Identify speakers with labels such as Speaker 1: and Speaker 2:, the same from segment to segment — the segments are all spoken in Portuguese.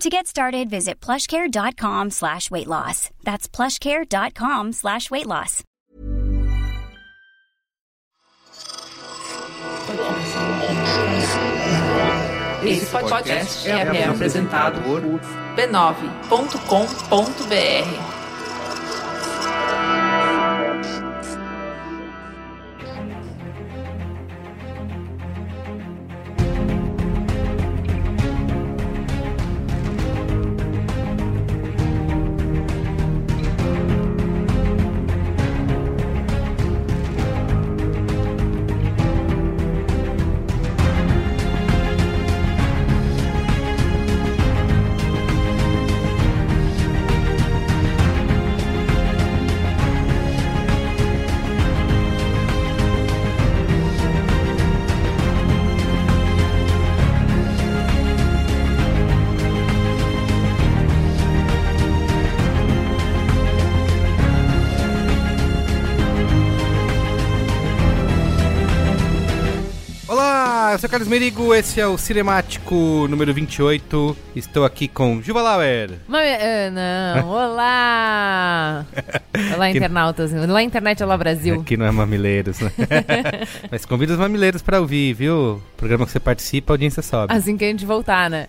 Speaker 1: To get started, visit plushcare.com slash weight loss. That's plushcare.com slash weight loss.
Speaker 2: Esse podcast é, é apresentado por b9.com.br.
Speaker 3: eu sou o Carlos Merigo, esse é o Cinemático número 28. Estou aqui com Juba Lauer.
Speaker 4: Mas, ah, não, olá! Olá, internautas. Olá, internet, olá, Brasil.
Speaker 3: Aqui não é Mamileiros, né? Mas convida os Mamileiros para ouvir, viu? programa que você participa, a audiência sobe.
Speaker 4: Assim que a gente voltar, né?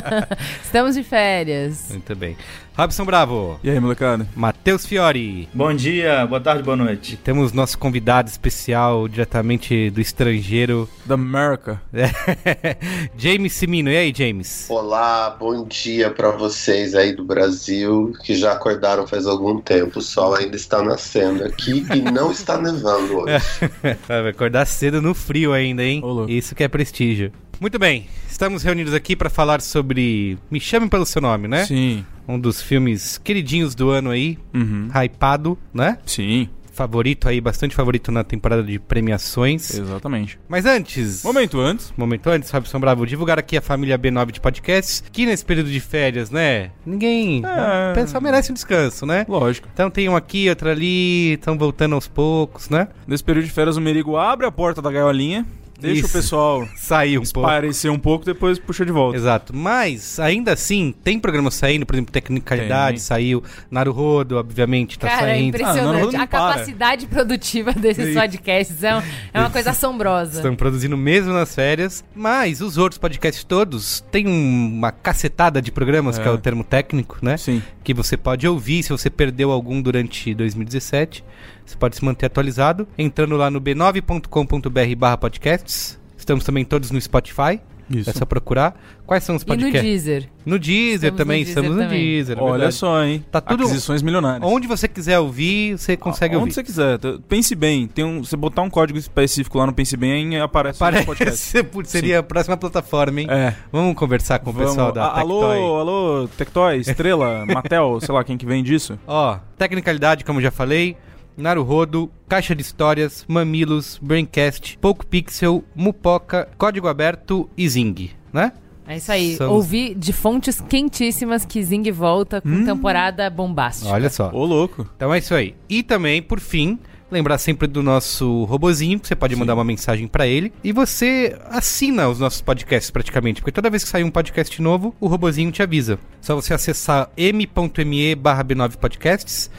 Speaker 4: Estamos de férias.
Speaker 3: Muito bem. Robson Bravo.
Speaker 5: E aí, molecada?
Speaker 3: Matheus Fiore.
Speaker 6: Bom dia, boa tarde, boa
Speaker 3: E
Speaker 6: noite.
Speaker 3: temos nosso convidado especial diretamente do estrangeiro,
Speaker 5: Da America.
Speaker 3: James Simino. E aí, James?
Speaker 7: Olá, bom dia pra vocês aí do Brasil que já acordaram faz algum tempo. O sol ainda está nascendo aqui e não está nevando hoje.
Speaker 3: Vai acordar cedo no frio ainda, hein?
Speaker 5: Ô, louco.
Speaker 3: Isso que é prestígio. Muito bem, estamos reunidos aqui para falar sobre Me Chame Pelo Seu Nome, né?
Speaker 5: Sim.
Speaker 3: Um dos filmes queridinhos do ano aí,
Speaker 5: Uhum.
Speaker 3: hypado, né?
Speaker 5: Sim,
Speaker 3: Favorito aí, bastante favorito na temporada de premiações.
Speaker 5: exatamente.
Speaker 3: Mas antes...
Speaker 5: Momento antes.
Speaker 3: Momento antes, Robson Bravo, divulgar aqui a família B9 de podcasts, que nesse período de férias, né? Ninguém...
Speaker 5: É.
Speaker 3: O pessoal merece um descanso, né?
Speaker 5: Lógico.
Speaker 3: Então tem um aqui, outro ali, estão voltando aos poucos, né?
Speaker 5: Nesse período de férias, o Merigo abre a porta da gaiolinha, deixa
Speaker 3: Isso.
Speaker 5: o pessoal
Speaker 3: Saiu um pouco.
Speaker 5: parecer um pouco, depois puxa de volta.
Speaker 3: Exato, mas ainda assim, tem programas saindo, por exemplo, Tecnicalidade
Speaker 5: Tem.
Speaker 3: saiu, Naruhodo, obviamente, tá
Speaker 4: Cara, é
Speaker 3: saindo.
Speaker 5: Ah, não,
Speaker 4: impressionante.
Speaker 5: não
Speaker 4: a
Speaker 5: para.
Speaker 4: capacidade produtiva desses
Speaker 3: Isso.
Speaker 4: podcasts é, um- é uma coisa assombrosa.
Speaker 3: Estão produzindo mesmo nas férias, mas os outros podcasts todos têm um- uma cacetada de programas,
Speaker 5: É.
Speaker 3: que é o termo técnico, né?
Speaker 5: Sim.
Speaker 3: Que você pode ouvir se você perdeu algum durante 2017. Você pode se manter atualizado entrando lá no b9.com.br barra podcasts. Estamos também todos no Spotify.
Speaker 5: Isso.
Speaker 3: É só procurar. Quais são os
Speaker 4: E no
Speaker 3: podcasts?
Speaker 4: Deezer.
Speaker 3: No Deezer
Speaker 4: Estamos no
Speaker 3: também,
Speaker 4: Deezer
Speaker 3: estamos no
Speaker 4: também.
Speaker 3: Deezer. é
Speaker 5: Olha
Speaker 3: verdade.
Speaker 5: só, hein?
Speaker 3: Tá tudo-
Speaker 5: Aquisições milionárias.
Speaker 3: Onde você quiser ouvir, você consegue
Speaker 5: Onde
Speaker 3: ouvir.
Speaker 5: você quiser. Pense bem. Tem um, você botar um código específico lá no Pense Bem, aparece no podcast.
Speaker 3: Seria a próxima plataforma, hein?
Speaker 5: É.
Speaker 3: Vamos conversar com o
Speaker 5: Vamos.
Speaker 3: pessoal da
Speaker 5: A- alô,
Speaker 3: Tectoy.
Speaker 5: alô, Tectoy, Estrela, Matel, sei lá quem que vem disso.
Speaker 3: Ó, Tecnicalidade, como já falei, Naruhodo, Caixa de Histórias, Mamilos, Braincast, Poco Pixel, Mupoca, Código Aberto e Zing, né?
Speaker 4: É isso aí.
Speaker 3: Somos-
Speaker 4: Ouvi de fontes quentíssimas que Zing volta com temporada bombástica.
Speaker 3: Olha só.
Speaker 5: Ô, louco.
Speaker 3: Então é isso aí. E também, por fim, lembrar sempre do nosso robozinho, que você pode mandar uma mensagem pra ele. E você assina os nossos podcasts praticamente, porque toda vez que sair um podcast novo, o robozinho te avisa. Só você acessar m.me barra B9 Podcasts.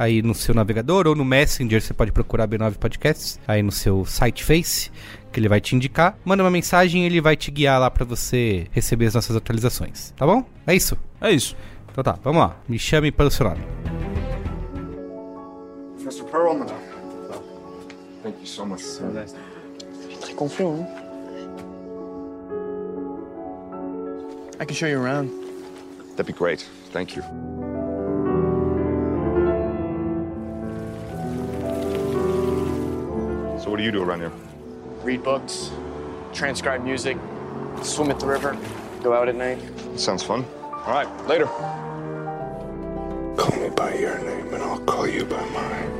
Speaker 3: Aí no seu navegador ou no Messenger você pode procurar B9 Podcasts, aí no seu site Face, que ele vai te indicar. Manda uma mensagem e ele vai te guiar lá pra você receber as nossas atualizações, tá bom? É isso.
Speaker 5: É isso.
Speaker 3: Então tá, vamos lá. Me chame pelo seu nome.
Speaker 6: Professor Perlman.
Speaker 8: Thank you so much.
Speaker 6: Très confiant, hein? I can show you around.
Speaker 8: That'd be great. Thank you. So what do you do around here?
Speaker 6: Read books, transcribe music, swim at the river, go out at night.
Speaker 8: Sounds fun. All right, later.
Speaker 9: Call me by your name and I'll call you by mine.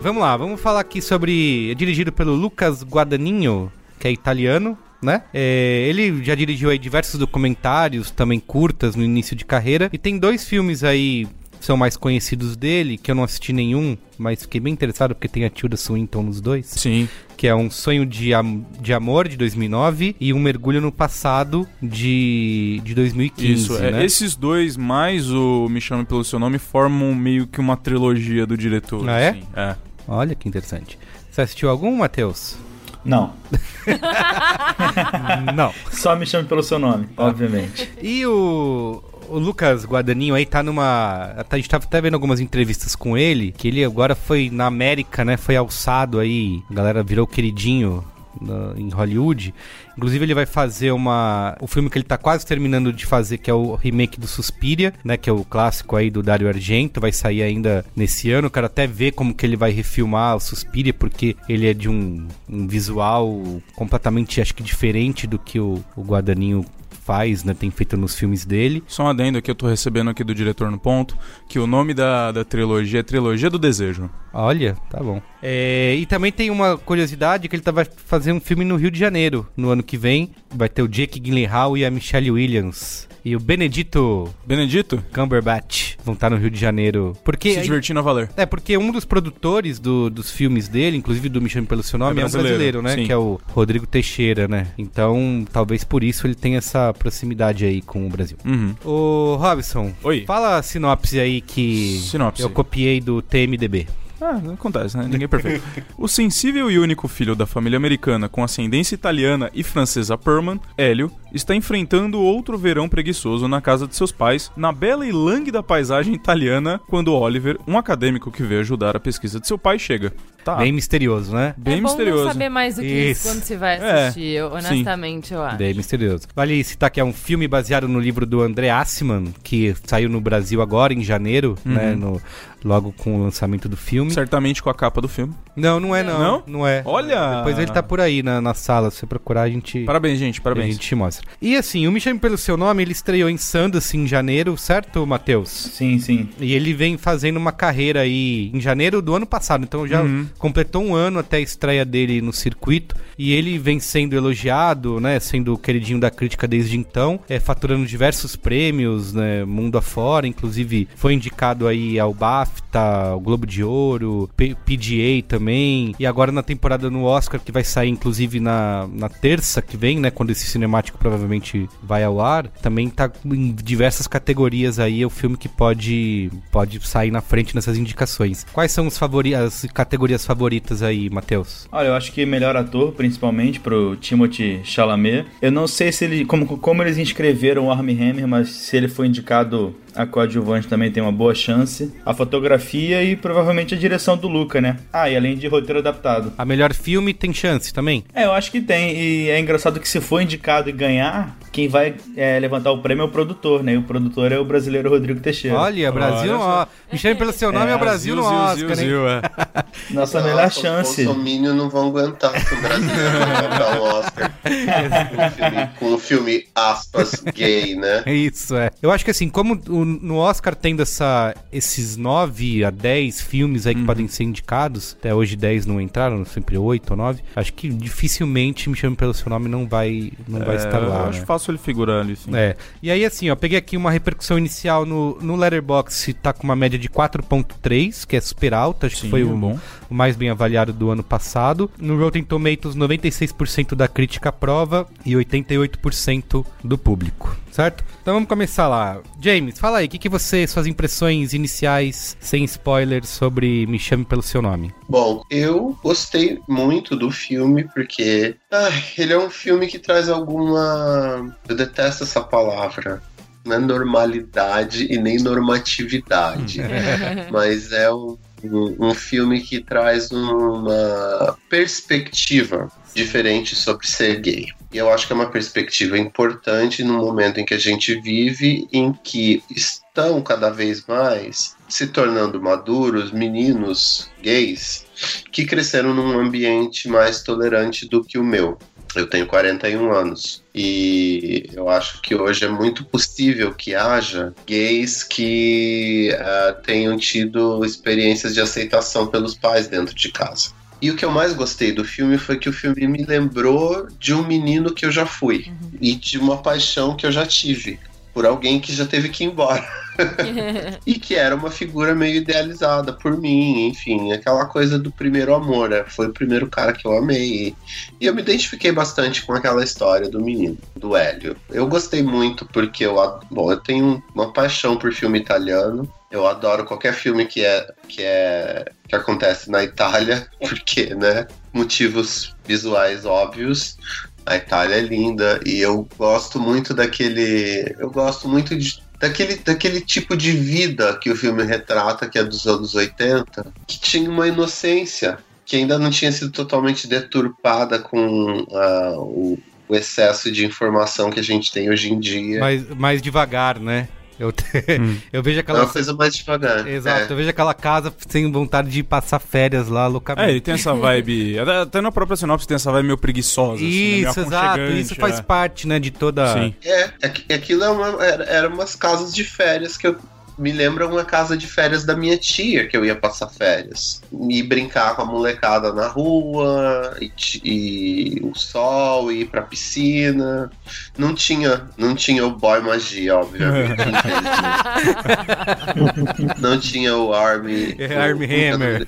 Speaker 3: Vamos lá, vamos falar aqui sobre. É dirigido pelo Lucas Guadagnino, que é italiano, né? É, ele já dirigiu aí diversos documentários, também curtas no início de carreira. E tem dois filmes aí são mais conhecidos dele, que eu não assisti nenhum, mas fiquei bem interessado porque tem a Tilda Swinton nos dois.
Speaker 5: Sim.
Speaker 3: Que é Um Sonho de, Am- de Amor, de 2009, e Um Mergulho no Passado, de, de 2015,
Speaker 5: Isso, é,
Speaker 3: né?
Speaker 5: esses dois, mais o Me Chame Pelo Seu Nome, formam meio que uma trilogia do diretor.
Speaker 3: Ah, é?
Speaker 5: assim. É.
Speaker 3: Olha que interessante. Você assistiu algum, Matheus?
Speaker 10: Não.
Speaker 3: Não.
Speaker 10: Só me chame pelo seu nome, obviamente.
Speaker 3: E o, o Lucas Guadagnino aí tá numa. A gente tava até vendo algumas entrevistas com ele, que ele agora foi na América, né? Foi alçado aí, a galera virou queridinho na- em Hollywood. Inclusive ele vai fazer uma. O filme que ele tá quase terminando de fazer, que é o remake do Suspiria, né? Que é o clássico aí do Dario Argento, vai sair ainda nesse ano. Quero até ver como que ele vai refilmar o Suspiria, porque ele é de um, um visual completamente, acho que diferente do que o, o Guadagnino faz, né? Tem feito nos filmes dele.
Speaker 5: Só um adendo aqui, eu tô recebendo aqui do diretor no ponto, que o nome da, da trilogia é Trilogia do Desejo.
Speaker 3: Olha, tá bom. É, e também tem uma curiosidade que ele tá, vai fazer um filme no Rio de Janeiro no ano que vem. Vai ter o Jake Gyllenhaal e a Michelle Williams. E o Benedito
Speaker 5: Benedito?
Speaker 3: Cumberbatch vão estar no Rio de Janeiro. Porque
Speaker 5: Se divertindo a valer.
Speaker 3: É, porque um dos produtores do- dos filmes dele, inclusive do Me Chame Pelo Seu Nome,
Speaker 5: É
Speaker 3: é, um brasileiro,
Speaker 5: brasileiro,
Speaker 3: né?
Speaker 5: sim.
Speaker 3: Que é o Rodrigo Teixeira, né? Então, talvez por isso ele tenha essa proximidade aí com o Brasil.
Speaker 5: Uhum.
Speaker 3: Ô, Robson,
Speaker 5: Oi.
Speaker 3: fala a sinopse aí que
Speaker 5: Sinopse.
Speaker 3: eu copiei do TMDB.
Speaker 5: Ah, acontece, né? Ninguém é perfeito. o sensível e único filho da família americana com ascendência italiana e francesa Perman, Hélio, está enfrentando outro verão preguiçoso na casa de seus pais, na bela e lânguida paisagem italiana, quando Oliver, um acadêmico que veio ajudar a pesquisa de seu pai, chega. Tá.
Speaker 3: Bem misterioso, né?
Speaker 5: Bem
Speaker 4: é bom
Speaker 5: misterioso.
Speaker 4: não saber mais do que
Speaker 3: Isso.
Speaker 4: isso, quando se vai
Speaker 5: É,
Speaker 4: assistir, eu- honestamente, eu acho.
Speaker 3: Bem misterioso. Vale citar que é um filme baseado no livro do André Assman, que saiu no Brasil agora, em janeiro,
Speaker 5: Uhum.
Speaker 3: né? No, logo com o lançamento do filme.
Speaker 5: Certamente com a capa do filme.
Speaker 3: Não, não é não.
Speaker 5: Não?
Speaker 3: Não, é.
Speaker 5: Olha!
Speaker 3: Depois ele tá por aí na, na sala, se você procurar a gente...
Speaker 5: Parabéns, gente,
Speaker 3: A
Speaker 5: parabéns.
Speaker 3: gente te mostra. E assim, o Me Chame Pelo Seu Nome, ele estreou em Sundance em janeiro, certo, Matheus?
Speaker 10: Sim, sim.
Speaker 3: E ele vem fazendo uma carreira aí em janeiro do ano passado, então já
Speaker 5: Uhum.
Speaker 3: completou um ano até a estreia dele no circuito. E ele vem sendo elogiado, né? Sendo o queridinho da crítica desde então, é, faturando diversos prêmios, né? Mundo afora, inclusive foi indicado aí ao BAFTA, ao Globo de Ouro, P- PGA também. E agora na temporada no Oscar, que vai sair inclusive na, na terça que vem, né? Quando esse cinemático provavelmente vai ao ar, também tá em diversas categorias aí. É o filme que pode, pode sair na frente nessas indicações. Quais são os favori as categorias favoritas aí, Matheus?
Speaker 10: Olha, eu acho que melhor ator, principalmente pro Timothy Chalamet. Eu não sei se ele como, como eles inscreveram o Armie Hammer, mas se ele foi indicado a coadjuvante também tem uma boa chance. A fotografia e provavelmente a direção do Luca, né? Ah, e além de roteiro adaptado.
Speaker 3: A melhor filme tem chance também?
Speaker 10: É, eu acho que tem. E é engraçado que se for indicado e ganhar, quem vai é, levantar o prêmio é o produtor, né? E o produtor é o brasileiro Rodrigo Teixeira.
Speaker 3: Olha, Brasil,
Speaker 5: Olha
Speaker 3: ó. Me chame pelo seu nome, é, o Brasil no
Speaker 5: Zil, zil,
Speaker 3: Oscar,
Speaker 5: zil, zil, é.
Speaker 10: Nossa, melhor chance.
Speaker 7: Os Bolsominions não vão aguentar se o brasileiro levantar um Oscar com um filme, com um filme, aspas, gay, né?
Speaker 3: Isso, é. Eu acho que assim, como o, no Oscar tendo essa, esses 9 a 10 filmes aí que podem ser indicados, até hoje 10 não entraram, sempre 8 ou 9, acho que dificilmente Me Chame Pelo Seu Nome não vai, não vai
Speaker 5: É,
Speaker 3: estar lá.
Speaker 5: Eu acho
Speaker 3: né?
Speaker 5: fácil ele figurar ali, sim.
Speaker 3: É. E aí, assim, ó, peguei aqui uma repercussão inicial no, no Letterboxd, tá com uma média de 4.3, que é super alta, acho
Speaker 5: Sim,
Speaker 3: que foi
Speaker 5: é
Speaker 3: o,
Speaker 5: bom.
Speaker 3: o mais bem avaliado do ano passado. No Rotten Tomatoes, 96% da crítica aprova e 88% do público, certo? Então vamos começar lá. James, fala aí, o que, que você, suas impressões iniciais, sem spoilers, sobre Me Chame Pelo Seu Nome?
Speaker 7: Bom, eu gostei muito do filme porque ai, ele é um filme que traz alguma. Eu detesto essa palavra. Não é normalidade e nem normatividade. mas é um, um, um filme que traz uma perspectiva diferente sobre ser gay. E eu acho que é uma perspectiva importante no momento em que a gente vive, em que estão cada vez mais se tornando maduros meninos gays que cresceram num ambiente mais tolerante do que o meu. Eu tenho 41 anos e eu acho que hoje é muito possível que haja gays que ah, tenham tido experiências de aceitação pelos pais dentro de casa. E o que eu mais gostei do filme foi que o filme me lembrou de um menino que eu já fui e de uma paixão que eu já tive por alguém que já teve que ir embora. e que era uma figura meio idealizada por mim, enfim, aquela coisa do primeiro amor, né? Foi o primeiro cara que eu amei. E eu me identifiquei bastante com aquela história do menino, do Hélio. Eu gostei muito porque eu, bom, eu tenho uma paixão por filme italiano. Eu adoro qualquer filme que é que é que acontece na Itália, porque, né, motivos visuais óbvios. A Itália é linda e eu gosto muito daquele, eu gosto muito de daquele, daquele tipo de vida que o filme retrata, que é dos anos 80, que tinha uma inocência que ainda não tinha sido totalmente deturpada com ah, o, o excesso de informação que a gente tem hoje em dia.
Speaker 3: Mais, mais devagar, né? Eu, te- eu vejo
Speaker 7: É
Speaker 3: aquela.
Speaker 7: uma coisa mais devagar.
Speaker 3: Exato,
Speaker 7: é.
Speaker 3: eu vejo aquela casa sem vontade de passar férias lá loucamente.
Speaker 5: É, ele tem essa vibe. Até, na própria sinopse tem essa vibe meio preguiçosa. assim, né? Meio
Speaker 3: Isso, exato. Isso faz
Speaker 5: é.
Speaker 3: parte, né, de toda.
Speaker 5: Sim.
Speaker 7: É, aqu- aquilo é uma, era, era umas casas de férias que eu me lembra uma casa de férias da minha tia que eu ia passar férias e brincar com a molecada na rua e, e o sol e ir pra piscina não tinha não tinha o boy magia obviamente não tinha o army
Speaker 3: É, Armie Hammer.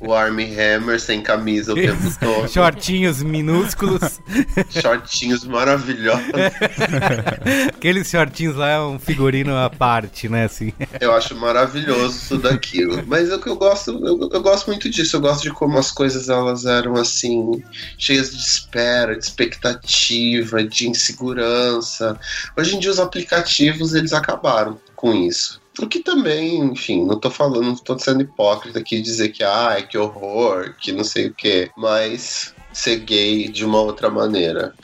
Speaker 7: o army hammer sem camisa o tempo todo
Speaker 3: Shortinhos minúsculos.
Speaker 7: shortinhos maravilhosos
Speaker 3: Aqueles shortinhos lá é um figurino à parte, né, assim.
Speaker 7: Eu acho maravilhoso tudo aquilo. Mas o que eu gosto, eu, eu gosto muito disso. Eu gosto de como as coisas elas eram assim, cheias de espera, de expectativa, de insegurança. Hoje em dia os aplicativos eles acabaram com isso. O que também, enfim, não tô falando, não tô sendo hipócrita aqui dizer que ai, que horror, que não sei o quê, mas ser gay de uma outra maneira.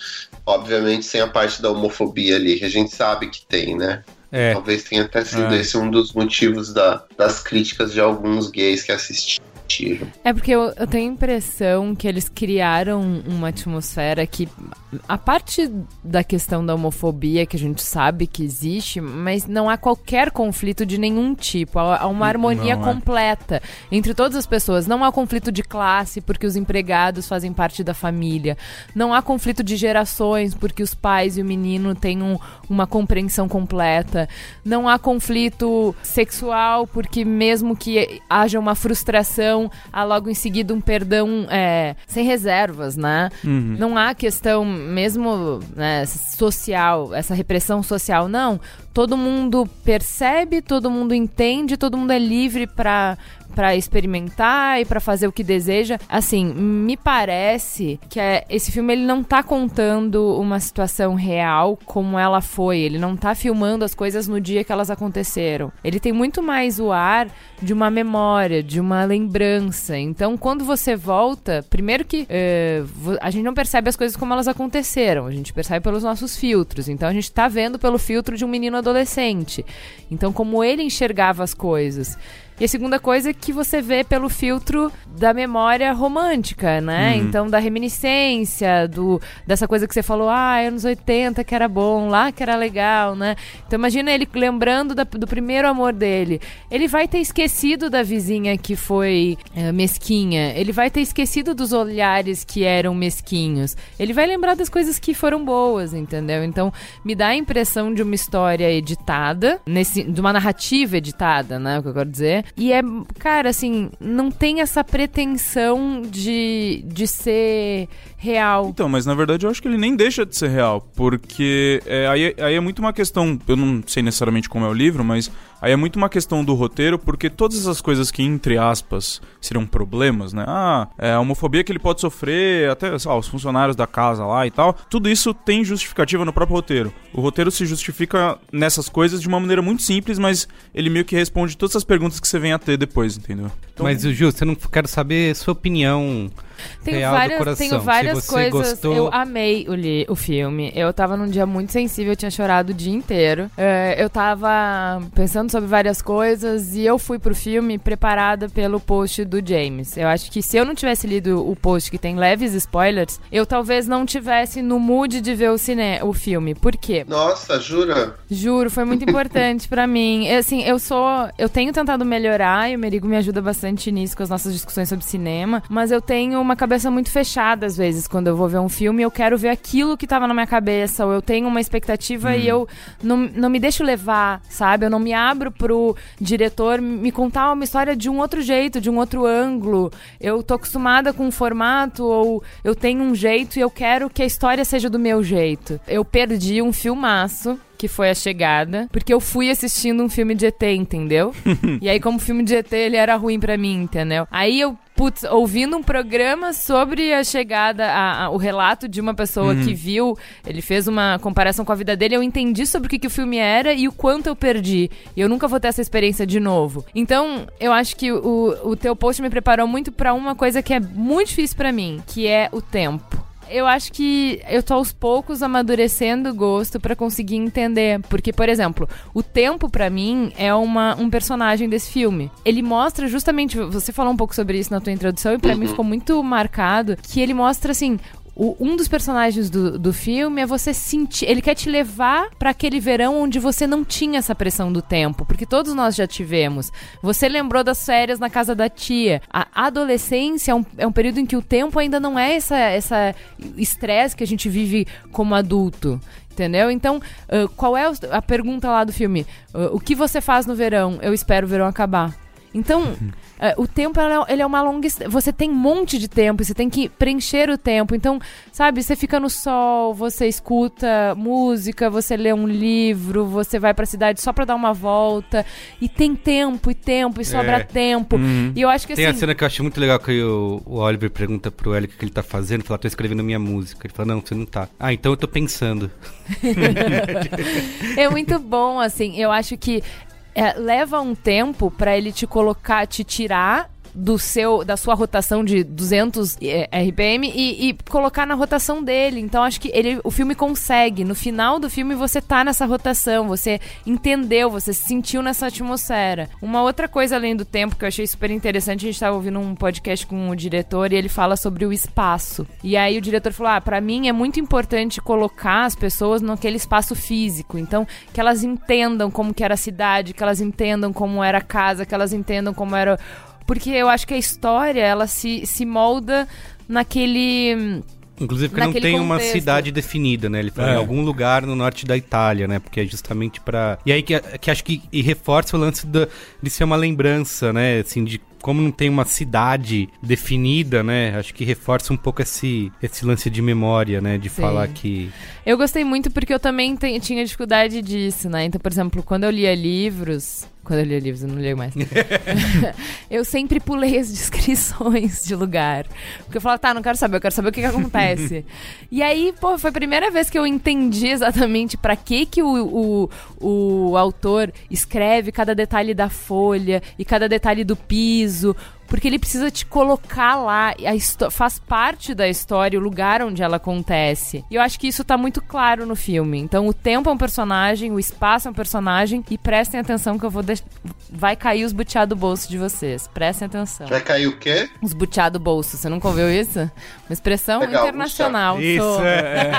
Speaker 7: Obviamente sem a parte da homofobia ali, que a gente sabe que tem, né?
Speaker 3: É.
Speaker 7: Talvez tenha até sido
Speaker 5: É.
Speaker 7: esse um dos motivos da- das críticas de alguns gays que assistiram.
Speaker 4: É porque eu, eu tenho a impressão que eles criaram uma atmosfera que. A parte da questão da homofobia, que a gente sabe que existe, mas não há qualquer conflito de nenhum tipo. Há, uma harmonia
Speaker 5: Não é.
Speaker 4: completa entre todas as pessoas. Não há conflito de classe, porque os empregados fazem parte da família. Não há conflito de gerações, porque os pais e o menino têm um- uma compreensão completa. Não há conflito sexual, porque mesmo que haja uma frustração, há logo em seguida um perdão é, sem reservas, né?
Speaker 5: Uhum.
Speaker 4: Não há questão, mesmo né, social, essa repressão social, não. Todo mundo percebe, todo mundo entende, todo mundo é livre para para experimentar e para fazer o que deseja. Assim, me parece que é- esse filme ele não tá contando uma situação real como ela foi. Ele não tá filmando as coisas no dia que elas aconteceram. Ele tem muito mais o ar de uma memória, de uma lembrança. Então, quando você volta, primeiro que eh, a gente não percebe as coisas como elas aconteceram, a gente percebe pelos nossos filtros. Então, a gente tá vendo pelo filtro de um menino adolescente. Então, como ele enxergava as coisas. E a segunda coisa é que você vê pelo filtro da memória romântica, né?
Speaker 11: Uhum.
Speaker 4: Então, da reminiscência, do, dessa coisa que você falou, ah, anos 80 que era bom, lá que era legal, né? Então, imagina ele lembrando da- do primeiro amor dele. Ele vai ter esquecido da vizinha que foi eh, mesquinha. Ele vai ter esquecido dos olhares que eram mesquinhos. Ele vai lembrar das coisas que foram boas, entendeu? Então, me dá a impressão de uma história editada, nesse, de uma narrativa editada, né? O que eu quero dizer. E é, cara, assim, não tem essa pretensão de, de ser real.
Speaker 5: Então, mas na verdade eu acho que ele nem deixa de ser real, porque é, aí, aí é muito uma questão, eu não sei necessariamente como é o livro, mas aí é muito uma questão do roteiro, porque todas essas coisas que, entre aspas, seriam problemas, né? Ah, é, a homofobia que ele pode sofrer, até os funcionários da casa lá e tal, tudo isso tem justificativa no próprio roteiro. O roteiro se justifica nessas coisas de uma maneira muito simples, mas ele meio que responde todas as perguntas que você vem a ter depois, entendeu? Então,
Speaker 3: Mas, Ju, você não quero saber sua opinião
Speaker 4: Tenho
Speaker 3: real
Speaker 4: várias,
Speaker 3: do coração.
Speaker 4: tenho várias
Speaker 3: Se você
Speaker 4: coisas.
Speaker 3: gostou...
Speaker 4: Eu amei o, li- o filme. Eu tava num dia muito sensível, eu tinha chorado o dia inteiro. É, eu tava pensando sobre várias coisas e eu fui pro filme preparada pelo post do James. Eu acho que se eu não tivesse lido o post que tem leves spoilers, eu talvez não tivesse no mood de ver o, cine o filme. Por quê?
Speaker 7: Nossa, jura?
Speaker 4: Juro, foi muito importante pra mim. Assim, eu sou. Eu tenho tentado melhorar e o Merigo me ajuda bastante nisso com as nossas discussões sobre cinema. Mas eu tenho uma cabeça muito fechada, às vezes, quando eu vou ver um filme. Eu quero ver aquilo que tava na minha cabeça. Ou eu tenho uma expectativa e eu não, não me deixo levar, sabe? Eu não me abro pro diretor me contar uma história de um outro jeito, de um outro ângulo. Eu tô acostumada com um formato, ou eu tenho um jeito e eu quero que a história seja do meu jeito. Eu perdi um filmaço que foi A Chegada, porque eu fui assistindo um filme de ET, entendeu? e aí, como filme de ET, ele era ruim pra mim, entendeu? Aí eu, putz, ouvindo um programa sobre a chegada, a- a- o relato de uma pessoa
Speaker 11: Uhum.
Speaker 4: que viu, ele fez uma comparação com a vida dele, eu entendi sobre o que, que o filme era e o quanto eu perdi. E eu nunca vou ter essa experiência de novo. Então, eu acho que o, o teu post me preparou muito pra uma coisa que é muito difícil pra mim, que é o tempo. Eu acho que eu tô aos poucos amadurecendo o gosto pra conseguir entender. Porque, por exemplo, o tempo pra mim é uma, um personagem desse filme. Ele mostra justamente. Você falou um pouco sobre isso na tua introdução e pra mim ficou muito marcado que ele mostra assim. O- um dos personagens do, do filme é você sentir. Ele quer te levar pra aquele verão onde você não tinha essa pressão do tempo, porque todos nós já tivemos. Você lembrou das férias na casa da tia. A adolescência é um, é um período em que o tempo ainda não é essa essa estresse que a gente vive como adulto. Entendeu? Então, ah, qual é a pergunta lá do filme? Ah, o que você faz no verão? Eu espero o verão acabar. Então, eh, o tempo ele é, ele é uma longa. Você tem um monte de tempo, você tem que preencher o tempo. Então, sabe, você fica no sol, você escuta música, você lê um livro, você vai pra cidade só pra dar uma volta. E tem tempo, e tempo, e sobra
Speaker 3: É.
Speaker 4: tempo.
Speaker 3: Uhum.
Speaker 4: E eu acho que
Speaker 3: Tem a
Speaker 4: assim.
Speaker 3: cena que eu acho muito legal que o, o Oliver pergunta pro Eli o que ele tá fazendo. Ele fala, tô escrevendo minha música. Ele fala, não, você não tá. Ah, então eu tô pensando.
Speaker 4: é muito bom, assim. Eu acho que é, leva um tempo pra ele te colocar, te tirar do seu da sua rotação de 200 é, RPM e, e colocar na rotação dele. Então acho que ele o filme consegue. No final do filme você tá nessa rotação, você entendeu, você se sentiu nessa atmosfera. Uma outra coisa além do tempo que eu achei super interessante, a gente tava ouvindo um podcast com o diretor e ele fala sobre o espaço. E aí o diretor falou: "Ah, para mim é muito importante colocar as pessoas naquele espaço físico. Então, que elas entendam como que era a cidade, que elas entendam como era a casa, que elas entendam como era porque eu acho que a história, ela se, se molda naquele.
Speaker 3: Inclusive porque não tem uma
Speaker 4: contexto.
Speaker 3: cidade definida, né? Ele fala
Speaker 5: É.
Speaker 3: em algum lugar no norte da Itália, né? Porque é justamente pra... E aí que, que acho que e reforça o lance da- de ser uma lembrança, né? Assim, de como não tem uma cidade definida, né? Acho que reforça um pouco esse, esse lance de memória, né? De
Speaker 4: Sim.
Speaker 3: falar que...
Speaker 4: Eu gostei muito porque eu também tinha dificuldade disso, né? Então, por exemplo, quando eu lia livros. Quando eu lia livros, eu não leio mais. eu sempre pulei as descrições de lugar. Porque eu falava, tá, não quero saber, eu quero saber o que, que acontece. e aí, pô, foi a primeira vez que eu entendi exatamente pra que, que o, o, o autor escreve cada detalhe da folha e cada detalhe do piso porque ele precisa te colocar lá, faz parte da história, o lugar onde ela acontece. E eu acho que isso tá muito claro no filme. Então o tempo é um personagem, o espaço é um personagem, e prestem atenção que eu vou deixar. Vai cair os butiá do bolso de vocês. Prestem atenção.
Speaker 7: Vai cair o quê?
Speaker 4: Os butiá do bolso. Você nunca ouviu isso? Uma expressão
Speaker 7: Legal,
Speaker 4: internacional.
Speaker 3: Isso,
Speaker 4: Sou-
Speaker 3: é,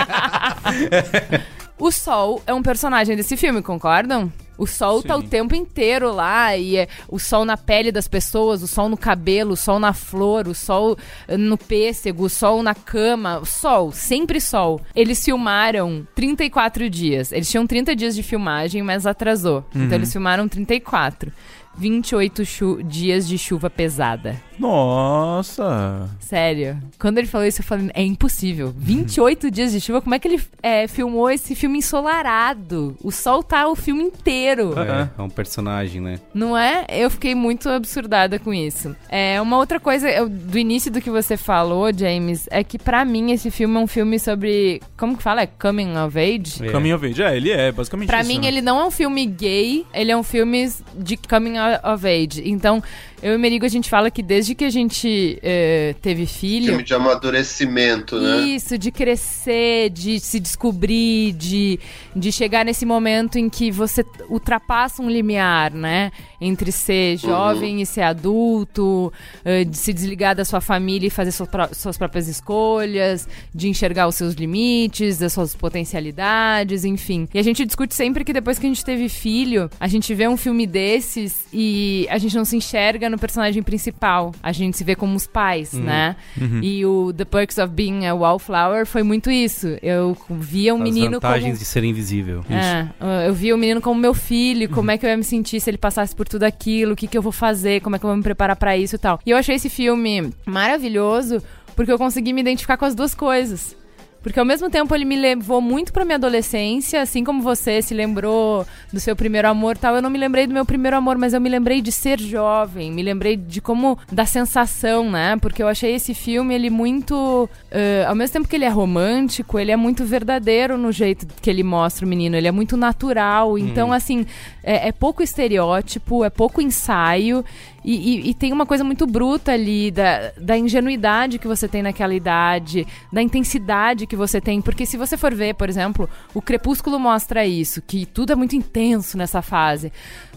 Speaker 4: o Sol é um personagem desse filme, concordam? O sol tá o
Speaker 5: Sim.
Speaker 4: tempo inteiro lá, e é o sol na pele das pessoas, o sol no cabelo, o sol na flor, o sol eh, no pêssego, o sol na cama, o sol, sempre sol. Eles filmaram 34 dias. Eles tinham 30 dias de filmagem, mas atrasou. Então eles filmaram 34. 28 chu- dias de chuva pesada.
Speaker 5: Nossa.
Speaker 4: Sério. Quando ele falou isso, eu falei, é impossível. 28 dias de chuva, como é que ele é, filmou esse filme ensolarado? O sol tá o filme inteiro.
Speaker 3: É, é um personagem, né?
Speaker 4: Não é? Eu fiquei muito absurdada com isso. É, uma outra coisa eu- do início do que você falou, James, é que pra mim esse filme é um filme sobre. Como que fala? É Coming of Age?
Speaker 3: É.
Speaker 5: Caminho of Age. É, ele é, basicamente
Speaker 4: Pra
Speaker 5: isso,
Speaker 4: mim,
Speaker 5: né?
Speaker 4: ele não é um filme gay, ele é um filme de coming of age. Então, eu e o Merigo, a gente fala que desde que a gente eh, teve filho.
Speaker 7: Filme de amadurecimento, né?
Speaker 4: Isso, de crescer, de se descobrir, de, de chegar nesse momento em que você ultrapassa um limiar, né? Entre ser jovem e ser adulto, eh, de se desligar da sua família e fazer suas, suas próprias escolhas, de enxergar os seus limites, as suas potencialidades, enfim. E a gente discute sempre que depois que a gente teve filho, a gente vê um filme desses e a gente não se enxerga no personagem principal. A gente se vê como os pais, né? E o The Perks of Being a Wallflower foi muito isso. Eu via um
Speaker 3: As
Speaker 4: menino
Speaker 3: vantagens
Speaker 4: como...
Speaker 3: de ser invisível.
Speaker 4: É, eu via o menino como meu filho, como é que eu ia me sentir se ele passasse por tudo aquilo, o que, que eu vou fazer, como é que eu vou me preparar pra isso e tal. E eu achei esse filme maravilhoso porque eu consegui me identificar com as duas coisas. Porque ao mesmo tempo ele me levou muito pra minha adolescência, assim como você se lembrou do seu primeiro amor tal. Eu não me lembrei do meu primeiro amor, mas eu me lembrei de ser jovem, me lembrei de como. da sensação, né? Porque eu achei esse filme, ele muito. eh, ao mesmo tempo que ele é romântico, ele é muito verdadeiro no jeito que ele mostra o menino. Ele é muito natural. Então, assim, é, é pouco estereótipo, é pouco ensaio. E, e- e tem uma coisa muito bruta ali da, da ingenuidade que você tem naquela idade, da intensidade que você tem. Porque se você for ver, por exemplo, o Crepúsculo mostra isso, que tudo é muito intenso nessa fase.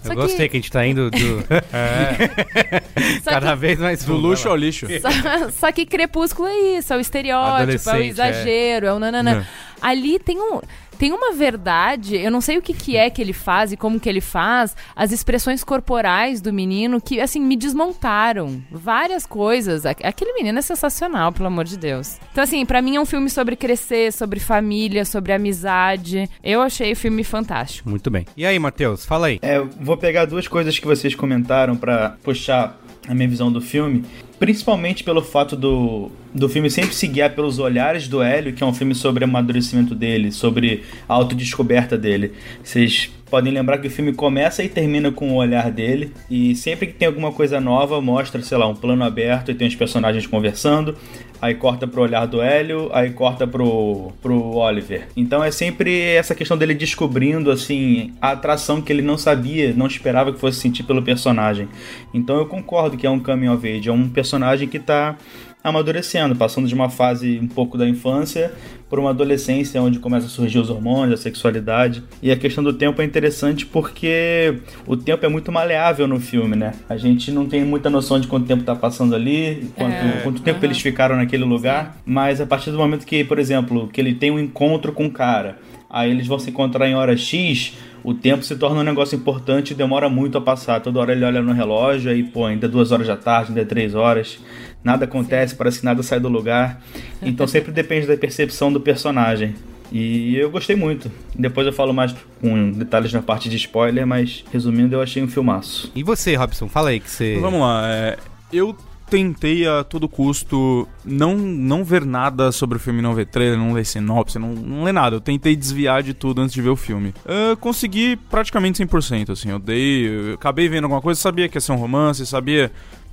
Speaker 3: Eu gostei que a gente tá indo do.
Speaker 4: Só
Speaker 3: Cada
Speaker 4: que-
Speaker 3: vez mais
Speaker 5: Do luxo ao lixo.
Speaker 4: Só, só que Crepúsculo é isso, é o estereótipo, é o
Speaker 3: Adolescente,
Speaker 4: exagero, é, o nananã. Ali tem um. Tem uma verdade, eu não sei o que, que é que ele faz e como que ele faz, as expressões corporais do menino que, assim, me desmontaram. Várias coisas. Aqu- Aquele menino é sensacional, pelo amor de Deus. Então, assim, pra mim é um filme sobre crescer, sobre família, sobre amizade. Eu achei o filme fantástico.
Speaker 3: Muito bem. E aí, Matheus, fala aí.
Speaker 10: É, eu vou pegar duas coisas que vocês comentaram pra puxar a minha visão do filme. Principalmente pelo fato do, do filme sempre se guiar pelos olhares do Hélio, que é um filme sobre amadurecimento dele, sobre a autodescoberta dele. Vocês podem lembrar que o filme começa e termina com o olhar dele, e sempre que tem alguma coisa nova, mostra, sei lá, um plano aberto e tem os personagens conversando, aí corta pro olhar do Hélio, aí corta pro, pro Oliver. Então é sempre essa questão dele descobrindo, assim, a atração que ele não sabia, não esperava que fosse sentir pelo personagem. Então eu concordo que é um coming of age, é um personagem que tá amadurecendo, passando de uma fase um pouco da infância por uma adolescência onde começa a surgir os hormônios, a sexualidade. E a questão do tempo é interessante porque o tempo é muito maleável no filme, né? A gente não tem muita noção de quanto tempo tá passando ali, quanto,
Speaker 4: É,
Speaker 10: quanto tempo
Speaker 4: aham.
Speaker 10: eles ficaram naquele lugar, mas a partir do momento que, por exemplo, que ele tem um encontro com o cara, aí eles vão se encontrar em hora X, o tempo se torna um negócio importante e demora muito a passar. Toda hora ele olha no relógio, aí, pô, ainda é duas horas da tarde, ainda é três horas. Nada acontece, parece que nada sai do lugar. Então sempre depende da percepção do personagem. E eu gostei muito. Depois eu falo mais com detalhes na parte de spoiler, mas resumindo, eu achei um filmaço.
Speaker 3: E você, Robson, fala aí que você.
Speaker 5: Vamos lá, é, eu tentei a todo custo não, não ver nada sobre o filme, não ver trailer, não ler sinopse, não, não ler nada. Eu tentei desviar de tudo antes de ver o filme. Eu consegui praticamente 100%, assim. Eu dei. Eu acabei vendo alguma coisa, sabia que ia ser um romance, sabia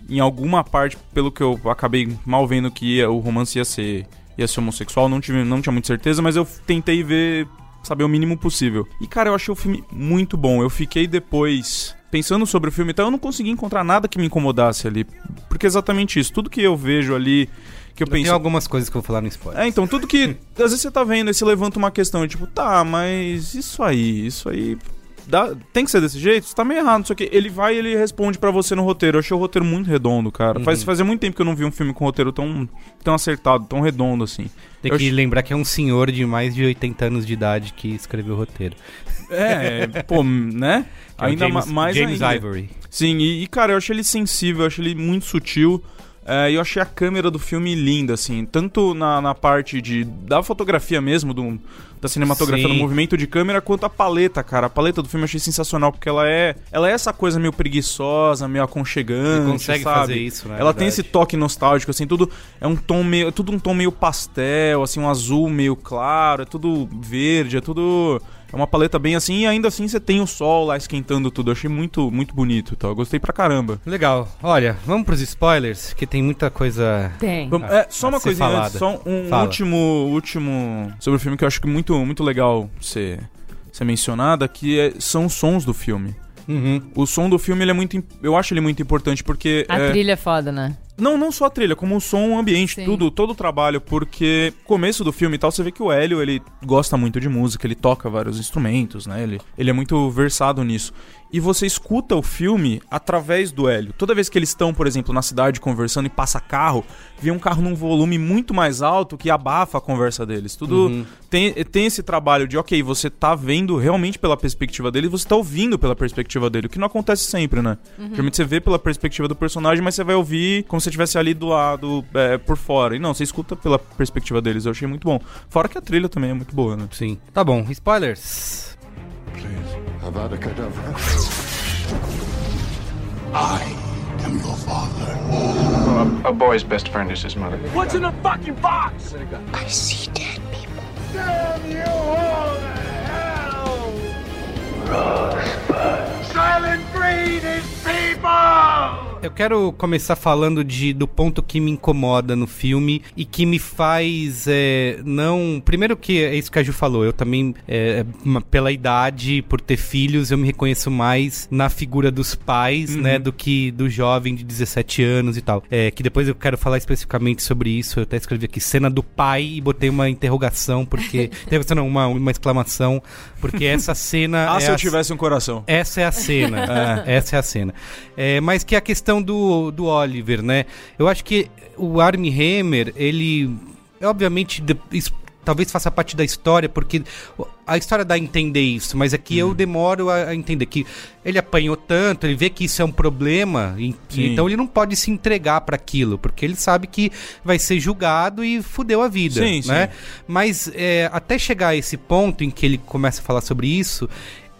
Speaker 5: em alguma parte, pelo que eu acabei mal vendo que ia- o romance ia ser, ia ser homossexual, não, tive, não tinha muita certeza, mas eu tentei ver, saber o mínimo possível. E cara, eu achei o filme muito bom. Eu fiquei depois pensando sobre o filme, então eu não consegui encontrar nada que me incomodasse ali. Porque é exatamente isso. Tudo que eu vejo ali. Que eu,
Speaker 3: Eu
Speaker 5: penso.
Speaker 3: tenho algumas coisas que eu vou falar no spoiler.
Speaker 5: É, então, tudo que. Às vezes você tá vendo e você levanta uma questão, tipo, tá, mas isso aí, isso aí. Dá, tem que ser desse jeito? Você tá meio errado, só que ele vai e ele responde pra você no roteiro. Eu achei o roteiro muito redondo, cara.
Speaker 3: Uhum.
Speaker 5: Faz, fazia muito tempo que eu não vi um filme com roteiro tão, tão acertado, tão redondo assim.
Speaker 3: Tem
Speaker 5: Eu
Speaker 3: que lembrar que é um senhor de mais de 80 anos de idade que escreveu o roteiro.
Speaker 5: É, pô, né?
Speaker 3: Que é o
Speaker 5: ainda
Speaker 3: James-
Speaker 5: ma- mais
Speaker 3: James
Speaker 5: ainda.
Speaker 3: Ivory.
Speaker 5: Sim, e, e, cara, eu achei ele sensível, eu achei ele muito sutil. É, e eu achei a câmera do filme linda, assim, tanto na, na parte de da fotografia mesmo, do, da cinematografia,
Speaker 3: Sim.
Speaker 5: do movimento de câmera, quanto a paleta, cara. A paleta do filme eu achei sensacional, porque ela é ela é essa coisa meio preguiçosa, meio aconchegante,
Speaker 3: Ele consegue
Speaker 5: sabe?
Speaker 3: fazer isso, na
Speaker 5: Ela tem
Speaker 3: verdade.
Speaker 5: esse toque nostálgico, assim, tudo é um tom meio, é tudo um tom meio pastel, assim, um azul meio claro, é tudo verde, é tudo é uma paleta bem assim, e ainda assim você tem o sol lá esquentando tudo. Eu achei muito, muito bonito, tá? Eu gostei pra caramba.
Speaker 3: Legal. Olha, vamos pros spoilers, que tem muita coisa.
Speaker 4: Tem.
Speaker 5: Vamos- é, só
Speaker 3: a
Speaker 5: uma coisinha
Speaker 3: falada.
Speaker 5: antes, só um
Speaker 3: Fala.
Speaker 5: último, último sobre o filme que eu acho que muito, muito legal ser, ser mencionada, que é- são os sons do filme.
Speaker 3: Uhum.
Speaker 5: O som do filme, ele é muito, eu acho ele muito importante porque
Speaker 4: A
Speaker 5: é,
Speaker 4: trilha é foda, né?
Speaker 5: Não, não só a trilha, como o som, o ambiente,
Speaker 4: Sim.
Speaker 5: tudo, todo o trabalho, porque começo do filme e tal, você vê que o Hélio, ele gosta muito de música, ele toca vários instrumentos, né? Ele, ele é muito versado nisso. E você escuta o filme através do Hélio. Toda vez que eles estão, por exemplo, na cidade conversando e passa carro, vê um carro num volume muito mais alto que abafa a conversa deles. Tudo
Speaker 3: Uhum.
Speaker 5: tem, tem esse trabalho de, ok, você tá vendo realmente pela perspectiva dele, você tá ouvindo pela perspectiva dele, o que não acontece sempre, né?
Speaker 4: Uhum.
Speaker 5: Geralmente você vê pela perspectiva do personagem, mas você vai ouvir como se você estivesse ali do lado, é, por fora. E não, você escuta pela perspectiva deles, eu achei muito bom. Fora que a trilha também é muito boa, né?
Speaker 3: Sim. Tá bom, spoilers.
Speaker 9: Avada Kedavra. I am your father.
Speaker 6: A, a boy's best friend is his mother.
Speaker 9: What's in the fucking box? I see dead people. Damn you all to hell! People!
Speaker 3: Eu quero começar falando de, do ponto que me incomoda no filme e que me faz é, não. Primeiro que é isso que a Ju falou, eu também, é, pela idade, por ter filhos, eu me reconheço mais na figura dos pais, né, do que do jovem de 17 anos e tal. É, que depois eu quero falar especificamente sobre isso. Eu até escrevi aqui cena do pai e botei uma interrogação, porque. interrogação não, uma, uma exclamação, porque essa cena.
Speaker 5: Ah,
Speaker 3: é
Speaker 5: se eu
Speaker 3: a-
Speaker 5: tivesse um coração.
Speaker 3: Essa é a cena. Essa é a cena. É, mas que é a questão do, do Oliver, né? Eu acho que o Armie Hammer, ele. Obviamente, de- talvez faça parte da história, porque a história dá a entender isso, mas aqui eu demoro a, a entender que ele apanhou tanto, ele vê que isso é um problema, e- então ele não pode se entregar para aquilo, porque ele sabe que vai ser julgado e fudeu a vida,
Speaker 5: Sim,
Speaker 3: né?
Speaker 5: sim.
Speaker 3: Mas é, até chegar a esse ponto em que ele começa a falar sobre isso,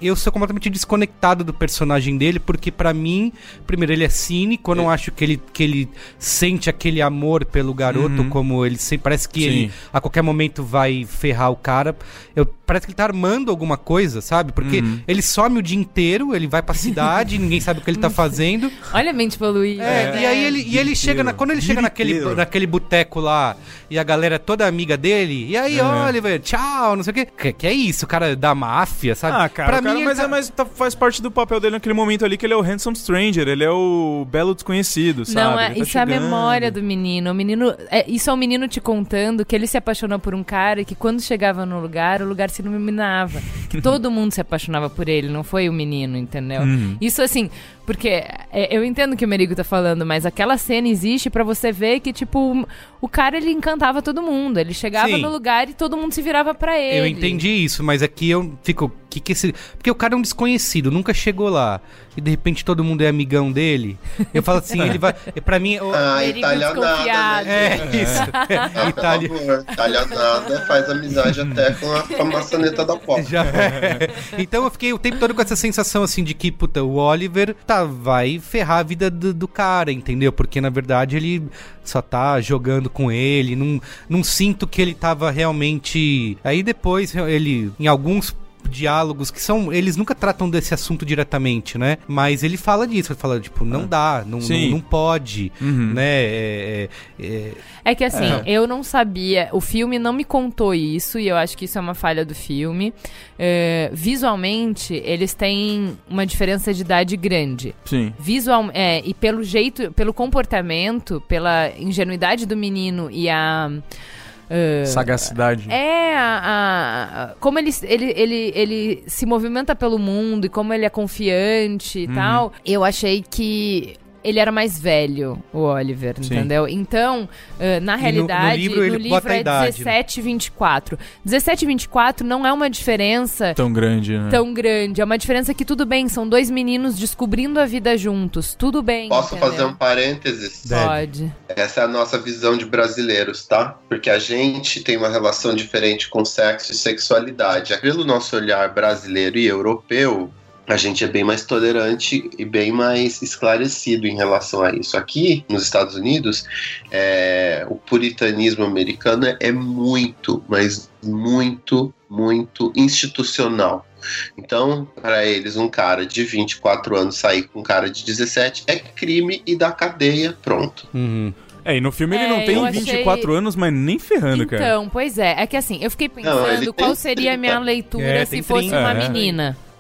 Speaker 3: eu sou completamente desconectado do personagem dele, porque pra mim, primeiro, ele é cínico, eu não acho que ele, que ele sente aquele amor pelo garoto,
Speaker 5: Uhum.
Speaker 3: como ele sempre. Parece que
Speaker 5: Sim.
Speaker 3: ele a qualquer momento vai ferrar o cara. Eu, parece que ele tá armando alguma coisa, sabe? Porque
Speaker 5: Uhum.
Speaker 3: ele some o dia inteiro, ele vai pra cidade, ninguém sabe o que ele tá fazendo.
Speaker 4: Olha a mente poluída.
Speaker 3: É,
Speaker 4: né?
Speaker 3: e aí ele, e ele chega na, quando ele chega naquele, naquele boteco lá e a galera é toda amiga dele, e aí,
Speaker 5: Uhum.
Speaker 3: Oliver, tchau, não sei o quê. Que, que é isso, o cara é da máfia, sabe?
Speaker 5: Ah, cara,
Speaker 3: pra
Speaker 5: o cara- mas,
Speaker 3: ele
Speaker 5: é, mas tá- faz parte do papel dele naquele momento ali que ele é o handsome stranger, ele é o belo desconhecido, sabe?
Speaker 4: Não, é,
Speaker 5: tá
Speaker 4: isso é a
Speaker 5: chegando.
Speaker 4: memória do menino. O menino. É, isso é o menino te contando que ele se apaixonou por um cara e que quando chegava no lugar, o lugar se iluminava. Que todo mundo se apaixonava por ele, não foi o menino, entendeu?
Speaker 5: Uhum.
Speaker 4: Isso assim, porque é, eu entendo o que o Merigo tá falando, mas aquela cena existe pra você ver que, tipo, o, cara ele encantava todo mundo. Ele chegava
Speaker 3: Sim.
Speaker 4: no lugar e todo mundo se virava pra ele.
Speaker 3: Eu entendi isso, mas aqui eu fico. Que que esse... Porque o cara é um desconhecido, nunca chegou lá. E de repente todo mundo é amigão dele. Eu falo assim, ele vai. Pra mim. o-
Speaker 7: Ah, italianada, né?
Speaker 3: É isso.
Speaker 7: Ah,
Speaker 3: Itali-
Speaker 7: favor, italianada faz amizade até com a, com a maçaneta da porta.
Speaker 3: Já é. Então eu fiquei o tempo todo com essa sensação assim de que, puta, o Oliver tá, vai ferrar a vida do, do cara, entendeu? Porque na verdade ele só tá jogando com ele. Não, não sinto que ele tava realmente. Aí depois ele, em alguns diálogos que são. Eles nunca tratam desse assunto diretamente, né? Mas ele fala disso, ele fala, tipo, não dá, não, não, não pode,
Speaker 5: Uhum.
Speaker 3: né? É, é, é,
Speaker 4: É que assim,
Speaker 3: É.
Speaker 4: eu não sabia, o filme não me contou isso, e eu acho que isso é uma falha do filme. É, visualmente, eles têm uma diferença de idade grande.
Speaker 5: Sim.
Speaker 4: Visual, é, e pelo jeito, pelo comportamento, pela ingenuidade do menino e a. é,
Speaker 5: Sagacidade.
Speaker 4: É, a, a- a- como ele, ele, ele, ele se movimenta pelo mundo e como ele é confiante e
Speaker 5: Uhum.
Speaker 4: tal, eu achei que ele era mais velho, o Oliver,
Speaker 3: Sim.
Speaker 4: entendeu? Então, eh, na
Speaker 3: no- no
Speaker 4: realidade,
Speaker 3: livro ele bota a
Speaker 4: é
Speaker 3: idade, né?
Speaker 4: 17 e 24. 17 e 24 não é uma diferença
Speaker 5: Tão grande, né?
Speaker 4: tão grande. É uma diferença que tudo bem, são dois meninos descobrindo a vida juntos. Tudo bem.
Speaker 7: Posso
Speaker 4: entendeu?
Speaker 7: fazer um parênteses?
Speaker 4: Pode.
Speaker 7: Essa é a nossa visão de brasileiros, tá? Porque a gente tem uma relação diferente com sexo e sexualidade. Pelo nosso olhar brasileiro e europeu, a gente é bem mais tolerante e bem mais esclarecido em relação a isso. Aqui, nos Estados Unidos, é, o puritanismo americano é muito, mas muito, muito institucional. Então, para eles, um cara de 24 anos sair com um cara de 17 é crime e dá cadeia, pronto.
Speaker 3: Uhum.
Speaker 5: É, e no filme ele
Speaker 4: É,
Speaker 5: não
Speaker 4: eu
Speaker 5: tem
Speaker 4: achei-
Speaker 5: 24 anos, mas nem ferrando, cara.
Speaker 4: Então, pois é. É que assim, eu fiquei pensando
Speaker 7: Não, ele
Speaker 4: qual seria a minha
Speaker 7: 30.
Speaker 4: leitura
Speaker 5: É,
Speaker 4: se fosse
Speaker 5: 30,
Speaker 4: uma
Speaker 5: é.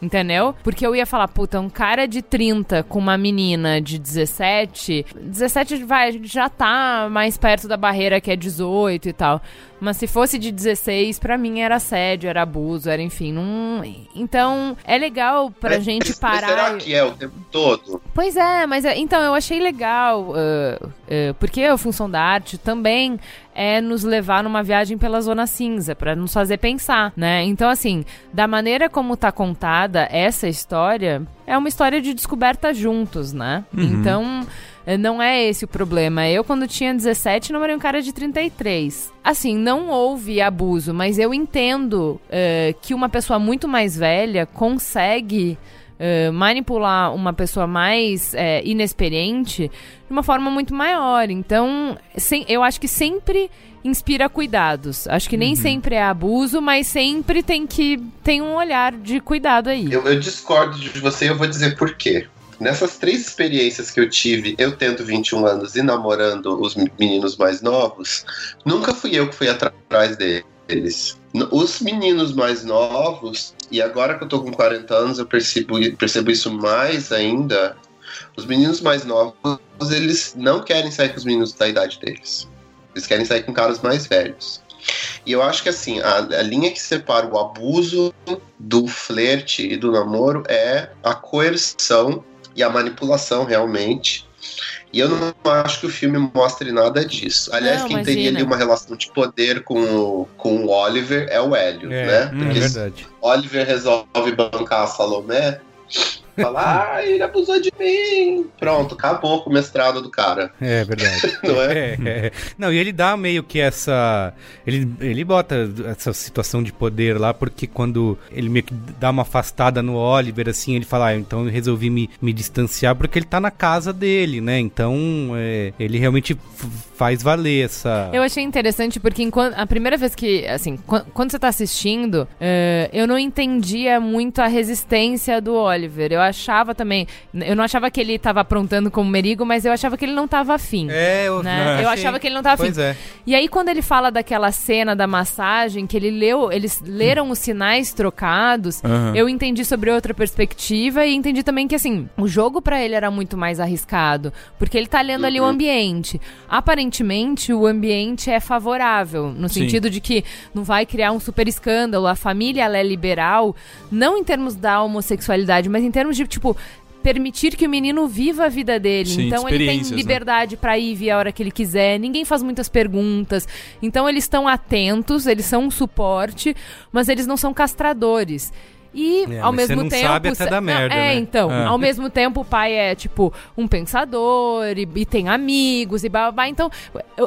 Speaker 4: Entendeu? Porque eu ia falar, puta, um cara de 30 com uma menina de 17. 17 vai, já tá mais perto da barreira que é 18 e tal. Mas se fosse de 16, pra mim era assédio, era abuso, era enfim. Não... Então, é legal pra
Speaker 7: Mas-
Speaker 4: gente
Speaker 7: mas
Speaker 4: parar.
Speaker 7: será que é o tempo todo?
Speaker 4: Pois é, mas é- então eu achei legal, ah, ah, porque a função da arte também é nos levar numa viagem pela zona cinza, pra nos fazer pensar, né? Então, assim, da maneira como tá contada essa história, é uma história de descoberta juntos, né?
Speaker 11: Uhum.
Speaker 4: Então. eh, Não é esse o problema. Eu, quando tinha 17, namorei um cara de 33. Assim, não houve abuso, mas eu entendo eh, que uma pessoa muito mais velha consegue eh, manipular uma pessoa mais eh, inexperiente de uma forma muito maior. Então, sem- eu acho que sempre inspira cuidados. Acho que nem sempre é abuso, mas sempre tem que tem um olhar de cuidado aí.
Speaker 7: Eu, eu discordo de você e eu vou dizer por quê. Nessas três experiências que eu tive, eu tendo 21 anos e namorando os meninos mais novos, nunca fui eu que fui atrás deles. N- Os meninos mais novos, e agora que eu tô com 40 anos, eu percebo, percebo isso mais ainda. Os meninos mais novos, eles não querem sair com os meninos da idade deles. Eles querem sair com caras mais velhos. E eu acho que assim, a, a linha que separa o abuso do flerte e do namoro é a coerção e a manipulação realmente. E eu não acho que o filme mostre nada disso. Aliás,
Speaker 4: Não,
Speaker 7: quem teria
Speaker 4: imagina.
Speaker 7: ali uma relação de poder com o, com o Oliver é o Hélio, né?
Speaker 3: é
Speaker 7: Porque se
Speaker 3: verdade.
Speaker 7: Oliver resolve bancar a Salomé, fala, ah, ele abusou de mim. Pronto, acabou com o mestrado do cara.
Speaker 3: É verdade.
Speaker 7: Não é?
Speaker 3: é? Não, e ele dá meio que essa. Ele, ele bota essa situação de poder lá, porque quando ele meio que dá uma afastada no Oliver, assim, ele fala, ah, então eu resolvi me, me distanciar porque ele tá na casa dele, né? Então é, ele realmente faz valer essa.
Speaker 4: Eu achei interessante porque enquanto, a primeira vez que, assim, quan- quando você tá assistindo, eh, eu não entendia muito a resistência do Oliver. Eu achava também, eu não achava que ele tava aprontando como merigo, mas eu achava que ele não tava afim.
Speaker 3: É, eu,
Speaker 4: né? Eu achava que ele não tava afim.
Speaker 3: Pois é.
Speaker 4: E aí, quando ele fala daquela cena da massagem, que ele leu, eles leram os sinais trocados,
Speaker 11: Aham.
Speaker 4: eu entendi sobre outra perspectiva e entendi também que, assim, o jogo pra ele era muito mais arriscado, porque ele tá lendo ali o ambiente. Aparentemente, o ambiente é favorável, no
Speaker 11: Sim.
Speaker 4: sentido de que não vai criar um super escândalo, a família ela é liberal, não em termos da homossexualidade, mas em termos de, tipo, permitir que o menino viva a vida dele.
Speaker 11: Sim,
Speaker 4: então ele tem
Speaker 11: né?
Speaker 4: liberdade pra ir vir a hora que ele quiser, ninguém faz muitas perguntas. Então eles estão atentos, eles são um suporte, mas eles não são castradores. E
Speaker 3: É,
Speaker 4: ao mesmo
Speaker 3: não
Speaker 4: tempo.
Speaker 3: sabe até
Speaker 4: sa-
Speaker 3: dar
Speaker 4: não,
Speaker 3: merda,
Speaker 4: É,
Speaker 3: né?
Speaker 4: então.
Speaker 3: É.
Speaker 4: Ao mesmo tempo, o pai é, tipo, um pensador e, e tem amigos e blá, blá, blá. Então,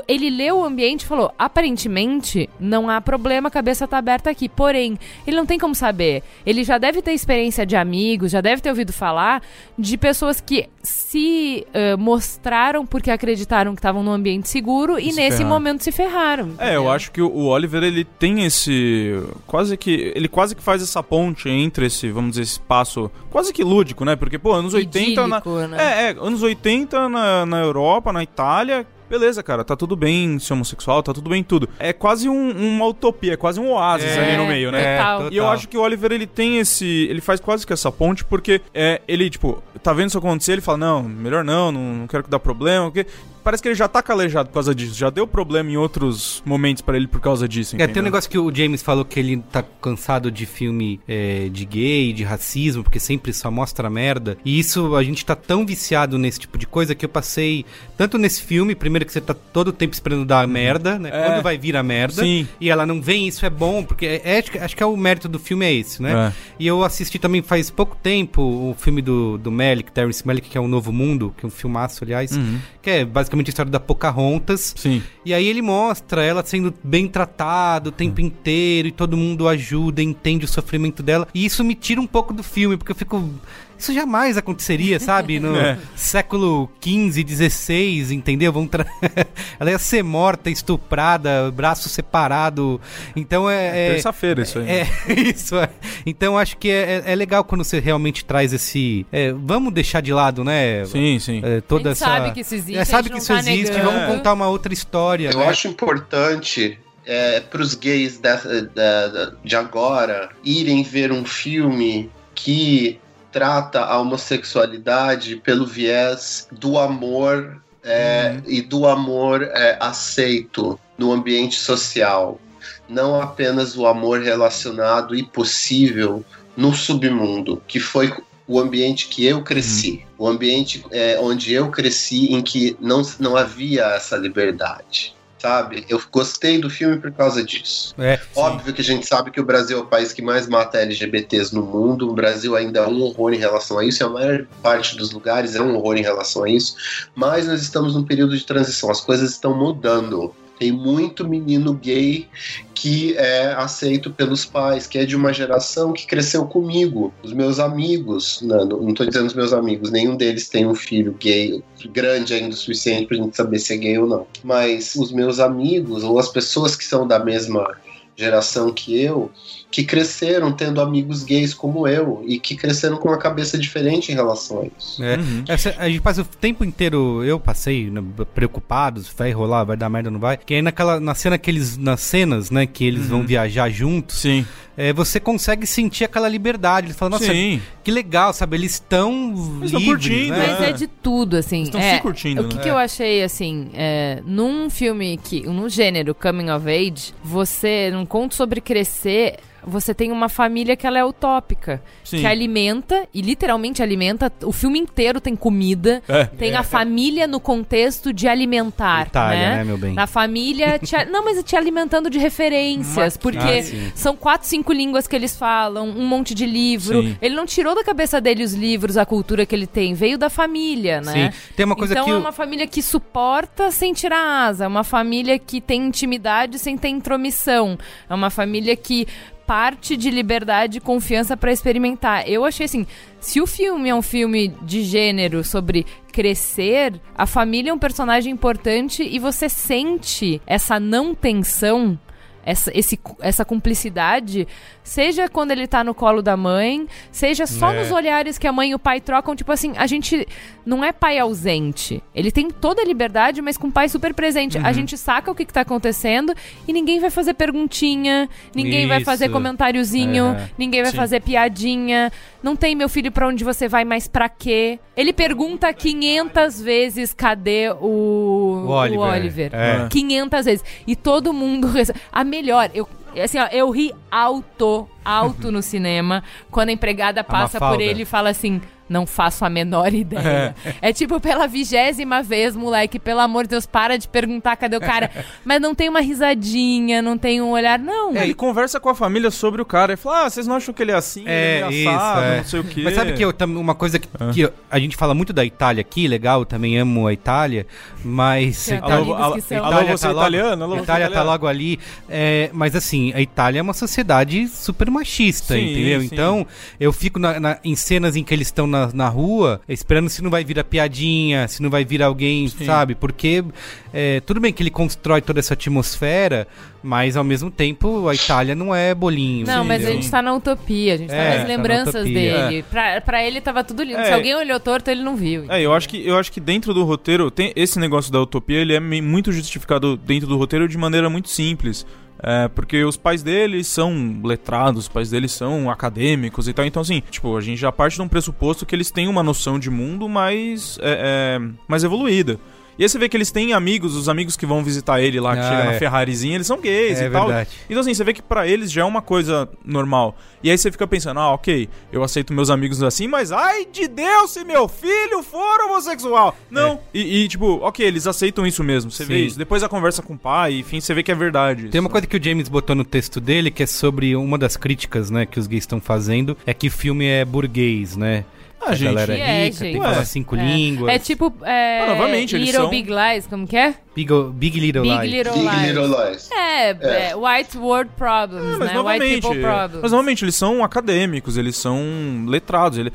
Speaker 4: ele leu o ambiente e falou: aparentemente, não há problema, a cabeça tá aberta aqui. Porém, ele não tem como saber. Ele já deve ter experiência de amigos, já deve ter ouvido falar de pessoas que se eh, mostraram porque acreditaram que estavam num ambiente seguro e
Speaker 5: se
Speaker 4: nesse
Speaker 5: ferraram.
Speaker 4: momento se ferraram.
Speaker 5: É, eu acho que o o Oliver ele tem esse quase que ele quase que faz essa ponte entre esse, vamos dizer, esse espaço quase que lúdico, né? Porque, pô, anos 80 na...
Speaker 4: Né?
Speaker 5: É, é, anos 80 na, na Europa, na Itália, beleza, cara, tá tudo bem ser homossexual, tá tudo bem tudo. É quase um- uma utopia, é quase um oásis
Speaker 3: É,
Speaker 5: ali no meio, né?
Speaker 4: total.
Speaker 5: E eu acho que o Oliver, ele tem esse... Ele faz quase que essa ponte, porque é, ele, tipo, tá vendo isso acontecer, ele fala, não, melhor não, não, não quero que dá problema, porque... Parece que ele já tá calejado por causa disso, já deu problema em outros momentos pra ele por causa disso,
Speaker 3: É, tem um
Speaker 5: entendeu?
Speaker 3: negócio que o James falou que ele tá cansado de filme é, de gay, de racismo, porque sempre só mostra merda. E isso, a gente tá tão viciado nesse tipo de coisa que eu passei tanto nesse filme, primeiro que você tá todo o tempo esperando dar merda, né?
Speaker 5: É.
Speaker 3: Quando vai vir a merda.
Speaker 5: Sim.
Speaker 3: E ela não vem, isso é bom, porque é, é- acho, que, é o mérito do filme é esse, né?
Speaker 5: É.
Speaker 3: E eu assisti também faz pouco tempo o filme do, do Melick, Terrence Malick, que é o Novo Mundo, que é um filmaço, aliás,
Speaker 5: Uhum.
Speaker 3: que é basicamente a história da Pocahontas.
Speaker 5: Sim.
Speaker 3: E aí ele mostra ela sendo bem tratada o tempo inteiro e todo mundo ajuda, entende o sofrimento dela. E isso me tira um pouco do filme, porque eu fico. Isso jamais aconteceria, sabe? No
Speaker 5: É.
Speaker 3: século XV, XVI, entendeu? Vão tra- ela ia ser morta, estuprada, braço separado. Então é. é-
Speaker 5: Terça-feira isso aí.
Speaker 3: é, isso é. Então acho que é, é- é legal quando você realmente traz esse. é, vamos deixar de lado, né?
Speaker 5: Sim, sim.
Speaker 3: É, toda
Speaker 4: A gente
Speaker 3: essa.
Speaker 4: sabe que isso existe,
Speaker 3: É, sabe que
Speaker 4: não
Speaker 3: isso
Speaker 4: tá
Speaker 3: existe.
Speaker 4: negando.
Speaker 3: Vamos contar uma outra história.
Speaker 7: Eu
Speaker 3: né?
Speaker 7: acho importante é, para os gays dessa- da- da- de agora irem ver um filme que trata a homossexualidade pelo viés do amor é, e do amor é, aceito no ambiente social. Não apenas o amor relacionado e possível no submundo, que foi o ambiente que eu cresci, o ambiente é, onde eu cresci em que não, não havia essa liberdade. Sabe? Eu gostei do filme por causa disso.
Speaker 3: É,
Speaker 7: Óbvio que a gente sabe que o Brasil é o país que mais mata LGBTs no mundo. O Brasil ainda é um horror em relação a isso, e a maior parte dos lugares é um horror em relação a isso. Mas nós estamos num período de transição, as coisas estão mudando. Tem muito menino gay que é aceito pelos pais, que é de uma geração que cresceu comigo. Os meus amigos, não, não tô dizendo os meus amigos, nenhum deles tem um filho gay grande ainda o suficiente pra gente saber se é gay ou não. Mas os meus amigos, ou as pessoas que são da mesma geração que eu, que cresceram tendo amigos gays como eu e que cresceram com uma cabeça diferente em relação a isso.
Speaker 3: É.
Speaker 5: Uhum.
Speaker 3: Essa- a gente passa o tempo inteiro, eu passei né, preocupado, se vai rolar, vai dar merda, não vai. Que aí naquela, na cena que eles, nas cenas, né, que eles vão viajar juntos,
Speaker 5: Sim.
Speaker 3: É, você consegue sentir aquela liberdade. Eles falam, nossa,
Speaker 5: Sim.
Speaker 3: que legal, sabe? Eles estão
Speaker 5: Eles tão
Speaker 3: livres,
Speaker 5: curtindo,
Speaker 3: né?
Speaker 4: Mas é de tudo, assim.
Speaker 5: Estão
Speaker 4: é,
Speaker 5: se curtindo,
Speaker 4: O que,
Speaker 5: né?
Speaker 4: que eu achei, assim, é, num filme que. num gênero coming of age, você, num conto sobre crescer. Você tem uma família que ela é utópica,
Speaker 5: Sim.
Speaker 4: que alimenta, e literalmente alimenta, o filme inteiro tem comida,
Speaker 5: É.
Speaker 4: tem a família no contexto de alimentar,
Speaker 3: Itália,
Speaker 4: né?
Speaker 3: né, meu bem?
Speaker 4: Na família, te, não, mas te alimentando de referências, porque
Speaker 3: Ah,
Speaker 4: são quatro, cinco línguas que eles falam, um monte de livro.
Speaker 5: Sim.
Speaker 4: Ele não tirou da cabeça dele os livros, a cultura que ele tem, veio da família, né?
Speaker 3: Sim. Tem uma coisa
Speaker 4: então
Speaker 3: que
Speaker 4: é uma família que suporta sem tirar asa, é uma família que tem intimidade sem ter intromissão, é uma família que parte de liberdade e confiança pra experimentar. Eu achei assim, se o filme é um filme de gênero sobre crescer, a família é um personagem importante e você sente essa não tensão essa, esse, essa cumplicidade, seja quando ele tá no colo da mãe, seja só
Speaker 3: É.
Speaker 4: nos olhares que a mãe e o pai trocam, tipo assim, a gente não é pai ausente. Ele tem toda a liberdade, mas com o pai super presente.
Speaker 3: Uhum.
Speaker 4: A gente saca o que, que tá acontecendo e ninguém vai fazer perguntinha, ninguém vai
Speaker 3: Isso.
Speaker 4: fazer comentáriozinho,
Speaker 3: É.
Speaker 4: ninguém vai
Speaker 5: Sim.
Speaker 4: fazer piadinha. Não tem meu filho pra onde você vai, mas pra quê? Ele pergunta 500 vezes cadê o,
Speaker 3: O Oliver.
Speaker 4: Oliver.
Speaker 3: É.
Speaker 4: 500 vezes. E todo mundo. A melhor, eu. Assim, ó, eu ri alto, alto no cinema, quando a empregada passa por
Speaker 3: Mafalda.
Speaker 4: ele e fala assim: não faço a menor ideia. É, tipo pela vigésima vez, moleque, pelo amor de Deus, para de perguntar cadê o cara. Mas não tem uma risadinha, não tem um olhar, não.
Speaker 5: É, ele conversa com a família sobre o cara e fala: Ah, vocês não acham que ele é assim?
Speaker 3: É,
Speaker 5: ele
Speaker 3: isso,
Speaker 5: é assado,
Speaker 3: é.
Speaker 5: não sei o quê.
Speaker 3: Mas sabe que eu, uma coisa que, que eu- a gente fala muito da Itália aqui, legal, eu também amo a Itália, mas... Itália-
Speaker 5: alô, alô, você
Speaker 3: tá logo-
Speaker 5: italiano? Alô,
Speaker 3: Itália tá logo ali. é, mas assim, a Itália é uma sociedade super machista,
Speaker 5: Sim,
Speaker 3: entendeu?
Speaker 5: sim.
Speaker 3: Então, eu fico na- na- em cenas em que eles estão na, na rua, esperando se não vai vir a piadinha, se não vai vir alguém, sabe? Porque é, tudo bem que ele constrói toda essa atmosfera, mas ao mesmo tempo a Itália não é bolinho.
Speaker 4: Não, mas a
Speaker 3: entendeu?
Speaker 4: gente tá na utopia, a gente tá
Speaker 3: É,
Speaker 4: nas
Speaker 3: tá na
Speaker 4: lembranças dele. Pra, pra ele tava tudo lindo.
Speaker 5: É.
Speaker 4: Se alguém olhou torto, ele não viu.
Speaker 5: É, eu acho que eu acho que dentro do roteiro tem esse negócio da utopia, ele é muito justificado dentro do roteiro de maneira muito simples. É, porque os pais dele são letrados, os pais dele são acadêmicos e tal. Então, assim, tipo, a gente já parte de um pressuposto que eles têm uma noção de mundo mais, é, é, mais evoluída. E aí você vê que eles têm amigos, os amigos que vão visitar ele lá, que
Speaker 3: Ah,
Speaker 5: chega na
Speaker 3: é.
Speaker 5: Ferrarizinha, eles são gays
Speaker 3: É
Speaker 5: e tal.
Speaker 3: verdade.
Speaker 5: Então assim, você vê que pra eles já é uma coisa normal. E aí você fica pensando, ah, ok, eu aceito meus amigos assim, mas ai de Deus se meu filho for homossexual. Não. E, e, tipo, ok, eles aceitam isso mesmo. Você vê
Speaker 3: É. Sim.
Speaker 5: isso. Depois a conversa com o pai, enfim, você vê que é verdade.
Speaker 3: Tem uma coisa que o James botou no texto dele, que é sobre uma das críticas, né, que os gays estão fazendo, é que o filme é burguês, né? A
Speaker 5: gente.
Speaker 3: galera é
Speaker 4: é,
Speaker 3: rica, tem que
Speaker 4: gente.
Speaker 3: falar
Speaker 5: Ué.
Speaker 3: cinco
Speaker 4: É.
Speaker 3: línguas.
Speaker 4: É tipo. É,
Speaker 5: Ah, novamente, eles
Speaker 4: Little
Speaker 5: são-
Speaker 4: Big Lies, como que é?
Speaker 3: Big, Big Little
Speaker 4: Big
Speaker 3: Lies.
Speaker 4: Little
Speaker 7: Big. Little Lies.
Speaker 4: É,
Speaker 7: É.
Speaker 4: é, White World Problems,
Speaker 5: É, mas
Speaker 4: né? White
Speaker 5: novamente,
Speaker 4: People Problems.
Speaker 5: mas novamente eles são acadêmicos, eles são letrados, ele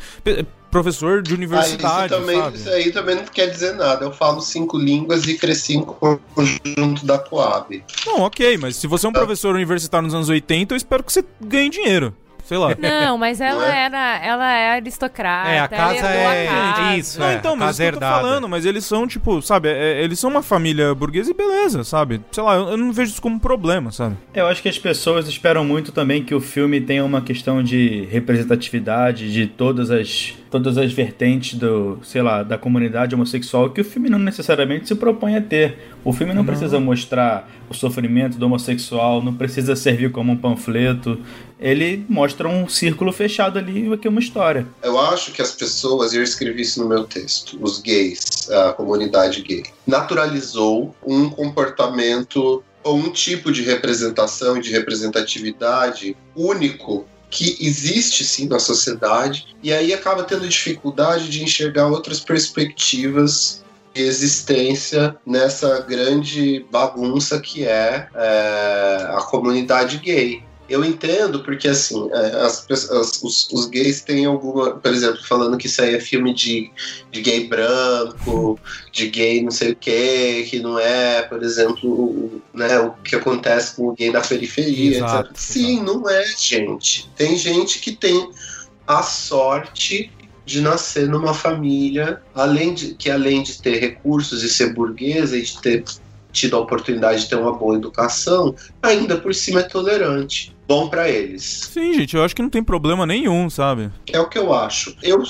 Speaker 5: professor de
Speaker 7: Ah, isso,
Speaker 5: universidade,
Speaker 7: também,
Speaker 5: sabe?
Speaker 7: isso aí também não quer dizer nada. Eu falo cinco línguas e cresci em conjunto da Coab.
Speaker 5: Não, ok, mas se você é um professor universitário nos anos 80, eu espero que você ganhe dinheiro. Sei lá.
Speaker 4: Não, mas ela
Speaker 7: Não é?
Speaker 4: era, ela é aristocrata.
Speaker 3: É, a
Speaker 4: ela
Speaker 3: casa é-
Speaker 4: a casa.
Speaker 3: isso,
Speaker 5: Não,
Speaker 3: é,
Speaker 5: então,
Speaker 3: a
Speaker 5: mas
Speaker 3: casa
Speaker 5: isso que eu tô falando, mas eles são, tipo, sabe, é- eles são uma família burguesa e beleza, sabe? Sei lá, eu, eu não vejo isso como um problema, sabe?
Speaker 10: Eu acho que as pessoas esperam muito também que o filme tenha uma questão de representatividade de todas as todas as vertentes do, sei lá, da comunidade homossexual que o filme não necessariamente se propõe a ter. O filme não precisa mostrar o sofrimento do homossexual, não precisa servir como um panfleto. Ele mostra um círculo fechado ali e aqui é uma história.
Speaker 7: Eu acho que as pessoas, e eu escrevi isso no meu texto, os gays, a comunidade gay, naturalizou um comportamento ou um tipo de representação e de representatividade único que existe sim na sociedade e aí acaba tendo dificuldade de enxergar outras perspectivas de existência nessa grande bagunça que é, é, a comunidade gay. Eu entendo porque, assim, é, as, pessoas- os, os gays têm alguma. Por exemplo, falando que isso aí é filme de, de gay branco, de gay não sei o quê, que não é, por exemplo, o, né, o que acontece com o gay da periferia,
Speaker 3: Exato,
Speaker 7: etc. Sim, não é, gente. Tem gente que tem a sorte de nascer numa família além de, que além de ter recursos e ser burguesa e de ter tido a oportunidade de ter uma boa educação, ainda por cima é tolerante. Bom pra eles.
Speaker 5: Sim, gente, eu acho que não tem problema nenhum, sabe?
Speaker 7: É o que eu acho. Eu,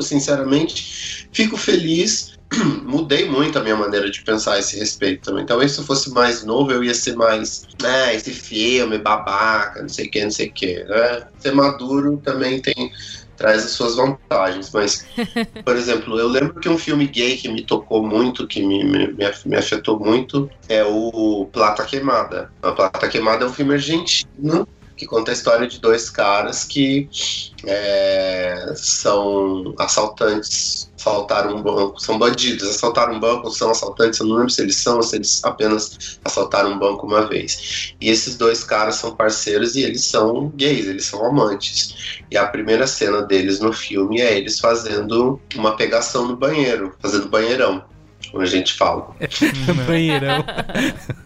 Speaker 7: sinceramente, fico feliz. Mudei muito a minha maneira de pensar a esse respeito também. Talvez se eu fosse mais novo, eu ia ser mais. Ah, esse filme, babaca, não sei o que, não sei o que. Né? Ser maduro também tem. Traz as suas vantagens, mas, por exemplo, eu lembro que um filme gay que me tocou muito, que me, me, me afetou muito, é o Plata Queimada. A Plata Queimada é um filme argentino que conta a história de dois caras que é, são assaltantes, assaltaram um banco, são bandidos, assaltaram um banco, são assaltantes, eu não lembro se eles são se eles apenas assaltaram um banco uma vez. E esses dois caras são parceiros e eles são gays, eles são amantes. E a primeira cena deles no filme é eles fazendo uma pegação no banheiro, fazendo banheirão. Como a gente fala.
Speaker 3: Banheirão.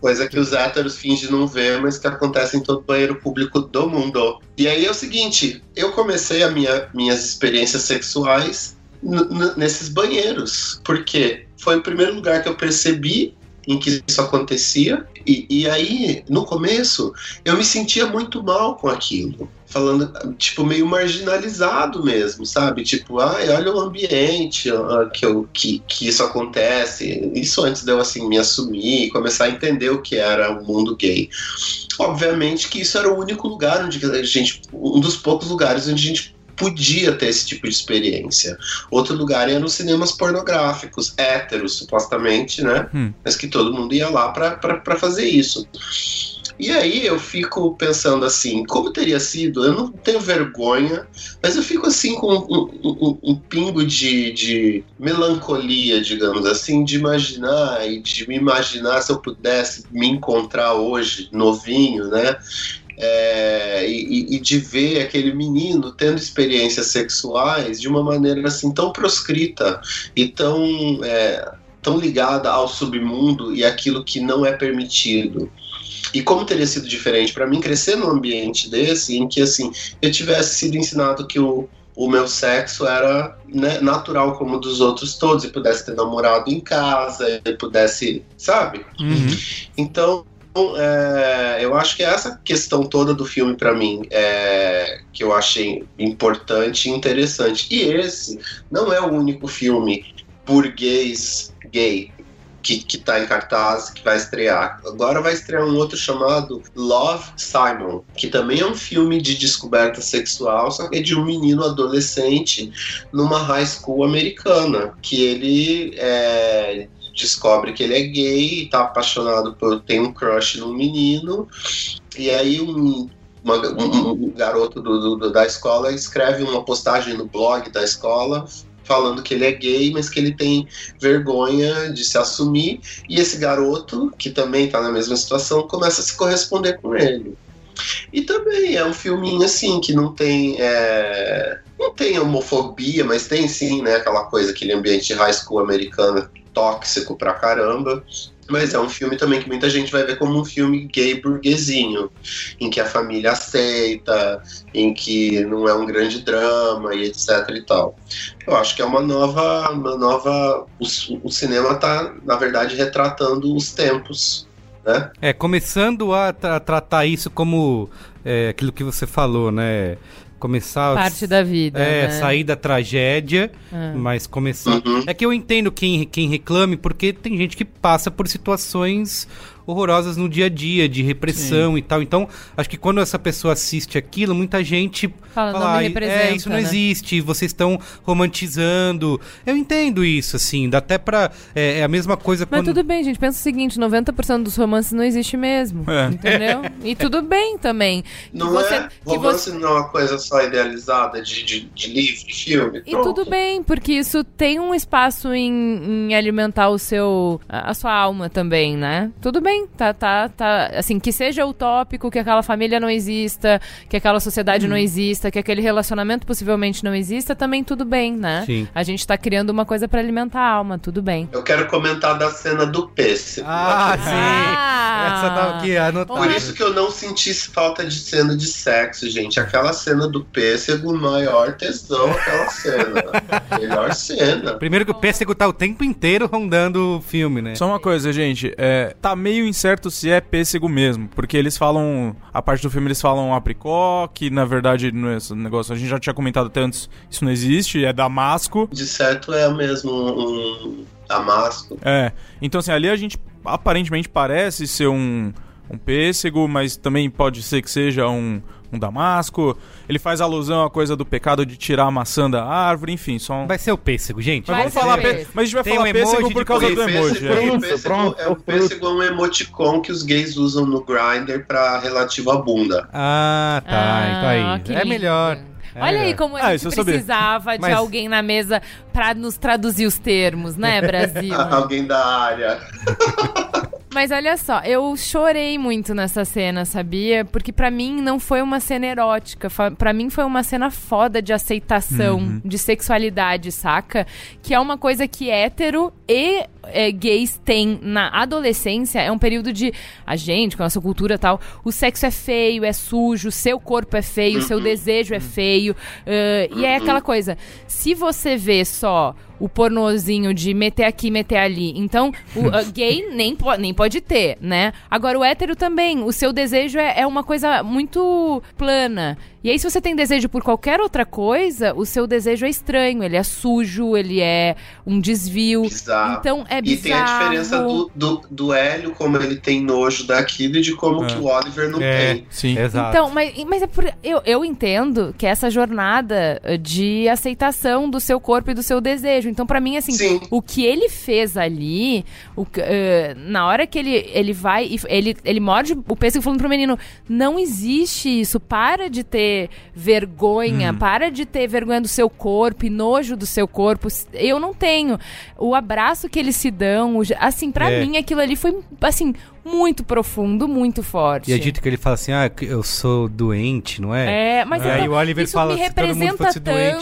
Speaker 7: Coisa que os héteros fingem não ver, mas que acontece em todo banheiro público do mundo. E aí é o seguinte, eu comecei a minha, minhas experiências sexuais nesses banheiros. Porque foi o primeiro lugar que eu percebi em que isso acontecia. E, e aí, no começo, eu me sentia muito mal com aquilo. Falando, tipo, meio marginalizado mesmo, sabe? Tipo, ai, olha o ambiente que, eu, que, que isso acontece. Isso antes de eu, assim, me assumir e começar a entender o que era o mundo gay. Obviamente que isso era o único lugar onde a gente... Um dos poucos lugares onde a gente podia ter esse tipo de experiência. Outro lugar era nos cinemas pornográficos, héteros, supostamente, né?
Speaker 5: Hum.
Speaker 7: Mas que todo mundo ia lá pra fazer isso. E aí eu fico pensando assim, como teria sido? Eu não tenho vergonha, mas eu fico assim com um, um- um- um pingo de, de melancolia, digamos assim, de imaginar e de me imaginar se eu pudesse me encontrar hoje, novinho, né? É, e, e, de ver aquele menino tendo experiências sexuais de uma maneira assim tão proscrita e tão, é, tão ligada ao submundo e aquilo que não é permitido. E como teria sido diferente para mim crescer num ambiente desse, em que assim eu tivesse sido ensinado que o, o meu sexo era né, natural como o dos outros todos, e pudesse ter namorado em casa, e pudesse, sabe?
Speaker 3: Uhum.
Speaker 7: Então, é, eu acho que é essa questão toda do filme para mim é, que eu achei importante e interessante. E esse não é o único filme burguês gay que, que tá em cartaz, que vai estrear. Agora vai estrear um outro chamado Love Simon, que também é um filme de descoberta sexual, só que é de um menino adolescente numa high school americana, que ele é, descobre que ele é gay, tá apaixonado por. tem um crush num menino, e aí um uma, um, um, garoto do, do, da escola escreve uma postagem no blog da escola falando que ele é gay, mas que ele tem vergonha de se assumir, e esse garoto, que também está na mesma situação, começa a se corresponder com ele. E também é um filminho assim que não tem. É... Não tem homofobia, mas tem sim, né? Aquela coisa, aquele ambiente high school americano tóxico pra caramba. Mas é um filme também que muita gente vai ver como um filme gay burguesinho, em que a família aceita, em que não é um grande drama e etc e tal. Eu acho que é uma nova, uma nova, o, o cinema está na verdade retratando os tempos, né?
Speaker 3: É, começando a, tra tratar isso como é, aquilo que você falou, né? Começar
Speaker 4: parte da vida
Speaker 3: é
Speaker 4: né?
Speaker 3: sair da tragédia
Speaker 4: Ah.
Speaker 3: mas começar
Speaker 7: Uhum.
Speaker 3: é que eu entendo quem, quem reclame porque tem gente que passa por situações horrorosas no dia a dia de repressão e tal então acho que quando essa pessoa assiste aquilo muita gente
Speaker 4: Fala, não me
Speaker 3: "Ai,
Speaker 4: representa,
Speaker 3: é isso não
Speaker 4: né?"
Speaker 3: existe vocês estão romantizando eu entendo isso assim dá até pra é, é a mesma coisa
Speaker 4: Mas
Speaker 3: quando
Speaker 4: tudo bem, gente. Pensa o seguinte: 90% dos romances não existe mesmo.
Speaker 3: É.
Speaker 4: Entendeu? E tudo bem também. Que
Speaker 7: Não
Speaker 4: você-
Speaker 7: é?
Speaker 4: que
Speaker 7: Romance não é uma coisa só idealizada de, de, de livro, de filme.
Speaker 4: E
Speaker 7: Pronto.
Speaker 4: tudo bem, porque isso tem um espaço em, em alimentar o seu a a sua alma também, né? Tudo bem, tá, tá, tá, assim, que seja utópico, que aquela família não exista, que aquela sociedade
Speaker 7: Hum.
Speaker 4: não exista, que aquele relacionamento possivelmente não exista, também tudo bem, né?
Speaker 3: Sim.
Speaker 4: A gente tá criando uma coisa pra alimentar a alma, tudo bem.
Speaker 7: Eu quero comentar da cena do pêssego.
Speaker 3: ah sim
Speaker 4: Ah!
Speaker 3: essa tava aqui anotada
Speaker 7: Por isso que eu não senti falta de cena de sexo, gente. Aquela cena do pêssego, maior tesão, aquela cena. Melhor cena.
Speaker 3: Primeiro que o pêssego tá o tempo inteiro rondando o filme, né?
Speaker 5: Só uma coisa, gente, é, tá meio incerto se é pêssego mesmo, porque eles falam, a parte do filme eles falam apricó, que na verdade não é esse negócio, a gente já tinha comentado até antes, isso não existe, é damasco.
Speaker 7: De certo é mesmo um damasco.
Speaker 5: É, então assim, ali a gente aparentemente parece ser um, um pêssego, mas também pode ser que seja um, um damasco. Ele faz alusão à coisa do pecado de tirar a maçã da árvore, enfim, só um...
Speaker 3: Vai ser o pêssego, gente.
Speaker 5: Mas vamos falar, pê- mas a gente vai
Speaker 3: Tem
Speaker 5: falar
Speaker 3: um
Speaker 5: pêssego
Speaker 3: de
Speaker 5: por causa do
Speaker 7: pêssego,
Speaker 5: emoji. é.
Speaker 7: pêssego é, o pêssego é um emoticon que os gays usam no Grindr pra relativo à bunda.
Speaker 3: Ah, tá. então
Speaker 4: Ah,
Speaker 3: aí.
Speaker 4: que
Speaker 3: É melhor. É
Speaker 4: Olha aí como a
Speaker 5: Ah,
Speaker 4: gente
Speaker 5: eu sabia.
Speaker 4: precisava de
Speaker 3: Mas-
Speaker 4: alguém na mesa pra nos traduzir os termos, né, Brasil?
Speaker 7: Alguém da área.
Speaker 4: Mas olha só, eu chorei muito nessa cena, sabia? Porque pra mim não foi uma cena erótica, pra mim foi uma cena foda de aceitação,
Speaker 5: Uhum.
Speaker 4: de sexualidade, saca? Que é uma coisa que hétero e é, gays têm na adolescência, é um período de a gente, com a nossa cultura e tal, o sexo é feio, é sujo, seu corpo é feio, seu desejo é feio, ãh, e é aquela coisa, se você vê só o pornozinho de meter aqui, meter ali. Então, o ah, gay nem, po nem pode ter, né? Agora, o hétero também. O seu desejo é, é uma coisa muito plana. E aí, se você tem desejo por qualquer outra coisa, o seu desejo é estranho. Ele é sujo, ele é um desvio.
Speaker 7: Bizarro.
Speaker 4: Então, é
Speaker 7: E
Speaker 4: bizarro.
Speaker 7: tem a diferença do, do, do Hélio, como ele tem nojo daquilo, e de como
Speaker 5: É.
Speaker 7: que o Oliver não
Speaker 3: É,
Speaker 7: tem.
Speaker 5: Sim.
Speaker 3: exato.
Speaker 4: Então, mas, mas é por, eu, eu entendo que essa jornada de aceitação do seu corpo e do seu desejo. Então, pra mim, assim,
Speaker 7: Sim.
Speaker 4: o que ele fez ali, o eh, na hora que ele, ele vai e ele, ele morde o pêssego falando pro menino: não existe isso, para de ter ter vergonha,
Speaker 3: Uhum.
Speaker 4: para de ter vergonha do seu corpo e nojo do seu corpo. Eu não tenho. O abraço que eles se dão, assim, pra
Speaker 3: É.
Speaker 4: mim aquilo ali foi, assim, muito profundo, muito forte.
Speaker 3: E é dito que ele fala assim, ah, eu sou doente, não é?
Speaker 4: É, mas
Speaker 3: E aí
Speaker 4: então,
Speaker 3: o Oliver
Speaker 4: isso
Speaker 3: fala
Speaker 4: me representa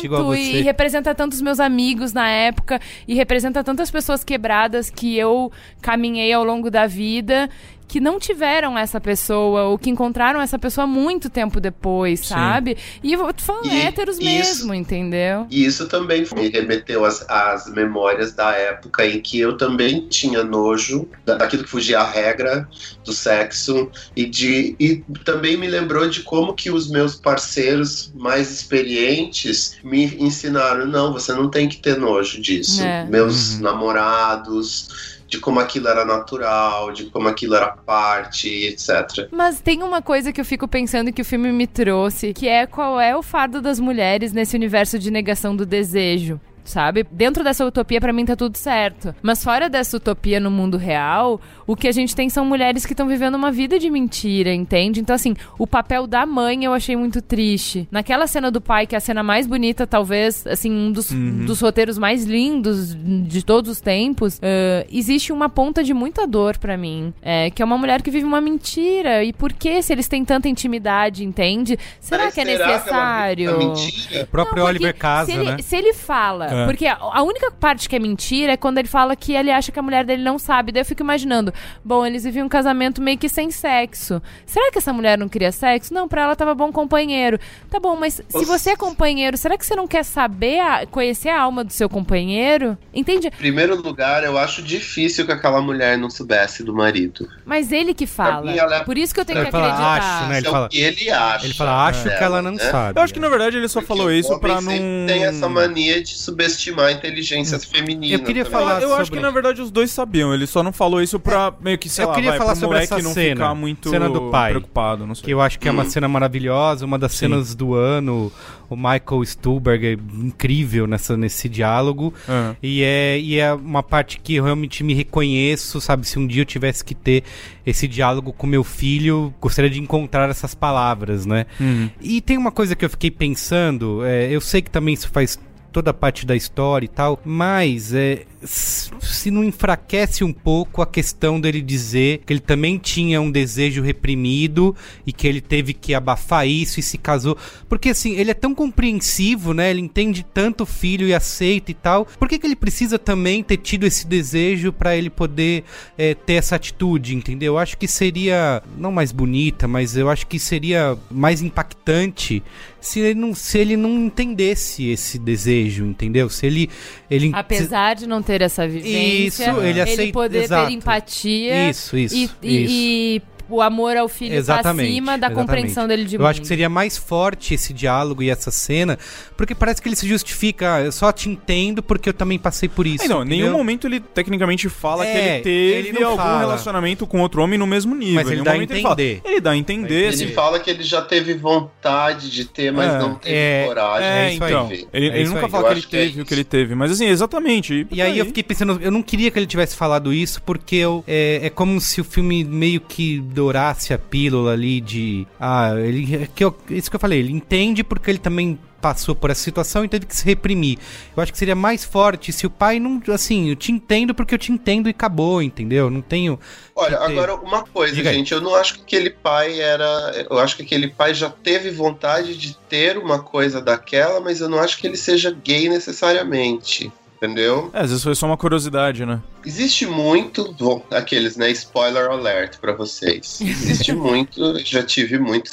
Speaker 3: igual
Speaker 4: tanto
Speaker 3: você.
Speaker 4: e representa tanto os meus amigos na época e representa tantas pessoas quebradas que eu caminhei ao longo da vida que não tiveram essa pessoa ou que encontraram essa pessoa muito tempo depois,
Speaker 7: Sim.
Speaker 4: sabe? E eu tô falando
Speaker 7: E
Speaker 4: héteros
Speaker 7: isso-
Speaker 4: mesmo, entendeu?
Speaker 7: E isso também me remeteu às, às memórias da época em que eu também tinha nojo da- daquilo que fugia à regra do sexo e de e também me lembrou de como que os meus parceiros mais experientes me ensinaram não, você não tem que ter nojo disso.
Speaker 4: É.
Speaker 7: Meus namorados de como aquilo era natural, de como aquilo era parte, etc.
Speaker 4: Mas tem uma coisa que eu fico pensando que o filme me trouxe, que é qual é o fardo das mulheres nesse universo de negação do desejo. Sabe? Dentro dessa utopia, pra mim, tá tudo certo. Mas fora dessa utopia no mundo real, o que a gente tem são mulheres que estão vivendo uma vida de mentira, entende? Então, assim, o papel da mãe eu achei muito triste. Naquela cena do pai, que é a cena mais bonita, talvez, assim, um dos,
Speaker 11: Uhum.
Speaker 4: dos roteiros mais lindos de todos os tempos, ãh, existe uma ponta de muita dor pra mim. É, que é uma mulher que vive uma mentira. E por que, se eles têm tanta intimidade, entende? Será
Speaker 7: Mas
Speaker 4: que é
Speaker 7: será que ela
Speaker 4: necessário?
Speaker 7: uma mentira?
Speaker 3: O próprio
Speaker 4: Não,
Speaker 3: Oliver casa,
Speaker 4: se ele,
Speaker 3: né?
Speaker 4: se ele fala,
Speaker 3: É.
Speaker 4: porque a, a única parte que é mentira é quando ele fala que ele acha que a mulher dele não sabe. Daí eu fico imaginando, bom, eles viviam um casamento meio que sem sexo. Será que essa mulher não queria sexo? Não, pra ela tava bom companheiro. Tá bom, mas se você é companheiro, será que você não quer saber, a- conhecer a alma do seu companheiro? Entende?
Speaker 7: Em primeiro lugar, eu acho difícil que aquela mulher não soubesse do marido.
Speaker 4: Mas ele que fala.
Speaker 7: mim, ela é-
Speaker 4: Por isso que eu tenho
Speaker 3: Ele
Speaker 4: que
Speaker 3: fala,
Speaker 4: acreditar.
Speaker 3: acho, né? Ele
Speaker 7: é
Speaker 3: fala-
Speaker 7: o que ele acha.
Speaker 3: Ele fala, acho que ela não
Speaker 7: né?
Speaker 3: sabe.
Speaker 5: Eu acho que na verdade ele só falou isso pra não.
Speaker 7: tem essa mania de subestimar a inteligência feminina.
Speaker 3: Eu queria
Speaker 7: também.
Speaker 3: falar
Speaker 5: eu acho
Speaker 3: sobre-
Speaker 5: que na verdade os dois sabiam, ele só não falou isso pra meio que, sei
Speaker 3: eu
Speaker 5: lá,
Speaker 3: queria
Speaker 5: vai,
Speaker 3: falar sobre essa
Speaker 5: não
Speaker 3: cena,
Speaker 5: ficar muito
Speaker 3: cena do pai,
Speaker 5: preocupado, não sei.
Speaker 3: que eu acho que é uma
Speaker 5: Hum.
Speaker 3: cena maravilhosa, uma das
Speaker 5: Sim.
Speaker 3: cenas do ano. O Michael Stuhlberg é incrível nessa, nesse diálogo.
Speaker 5: Aham.
Speaker 3: E, é, e é uma parte que eu realmente me reconheço, sabe? Se um dia eu tivesse que ter esse diálogo com meu filho, gostaria de encontrar essas palavras, né?
Speaker 5: Uhum.
Speaker 3: E tem uma coisa que eu fiquei pensando, é, eu sei que também isso faz toda a parte da história e tal, mas é, se não enfraquece um pouco a questão dele dizer que ele também tinha um desejo reprimido e que ele teve que abafar isso e se casou. Porque assim, ele é tão compreensivo, né? Ele entende tanto o filho e aceita e tal. Por que, que ele precisa também ter tido esse desejo pra ele poder é, ter essa atitude, entendeu? Eu acho que seria, não mais bonita, mas eu acho que seria mais impactante se ele não, se ele não entendesse esse desejo, entendeu? Se ele. ele
Speaker 4: Apesar de não ter essa vivência,
Speaker 3: Isso, ele aceita-
Speaker 4: poder
Speaker 3: exato.
Speaker 4: ter empatia
Speaker 3: Isso, isso,
Speaker 4: e, e-
Speaker 3: isso.
Speaker 4: e o amor ao filho tá
Speaker 3: Exatamente,
Speaker 4: acima da
Speaker 3: exatamente.
Speaker 4: compreensão dele de
Speaker 3: Eu acho que seria mais forte esse diálogo e essa cena, porque parece que ele se justifica, "Ah, eu só te entendo porque eu também passei por isso.
Speaker 5: É, não, em nenhum
Speaker 3: entendeu?
Speaker 5: momento ele tecnicamente fala que
Speaker 3: É,
Speaker 5: ele teve
Speaker 3: ele
Speaker 5: algum
Speaker 3: fala.
Speaker 5: relacionamento com outro homem no mesmo nível.
Speaker 3: Mas ele dá a
Speaker 5: momento ele fala.
Speaker 3: entender.
Speaker 5: Ele dá a entender.
Speaker 7: Ele
Speaker 5: assim,
Speaker 7: fala que ele já teve vontade de ter, mas
Speaker 5: É.
Speaker 7: não teve
Speaker 3: É,
Speaker 7: coragem.
Speaker 5: É, então.
Speaker 7: viver.
Speaker 5: Ele,
Speaker 3: É
Speaker 5: ele
Speaker 3: isso
Speaker 5: nunca
Speaker 3: aí.
Speaker 5: fala
Speaker 7: Eu
Speaker 5: que ele
Speaker 7: que é
Speaker 5: teve o que ele teve. Mas assim, exatamente.
Speaker 3: E aí eu fiquei pensando, eu não queria que ele tivesse falado isso, porque eu, é, é como se o filme meio que dourasse a pílula ali de. Ah, ele. é Que eu, isso que eu falei, ele entende porque ele também passou por essa situação e teve que se reprimir. Eu acho que seria mais forte se o pai não. Assim, eu te entendo porque eu te entendo e acabou, entendeu? Não tenho.
Speaker 7: Olha, agora uma coisa,
Speaker 3: Diga aí.
Speaker 7: gente, eu não acho que aquele pai era. Eu acho que aquele pai já teve vontade de ter uma coisa daquela, mas eu não acho que ele seja gay necessariamente. Entendeu?
Speaker 5: É, às vezes foi só uma curiosidade, né?
Speaker 7: Existe muito. Bom, aqueles, né? Spoiler alert pra vocês. Existe muito. Já tive muitos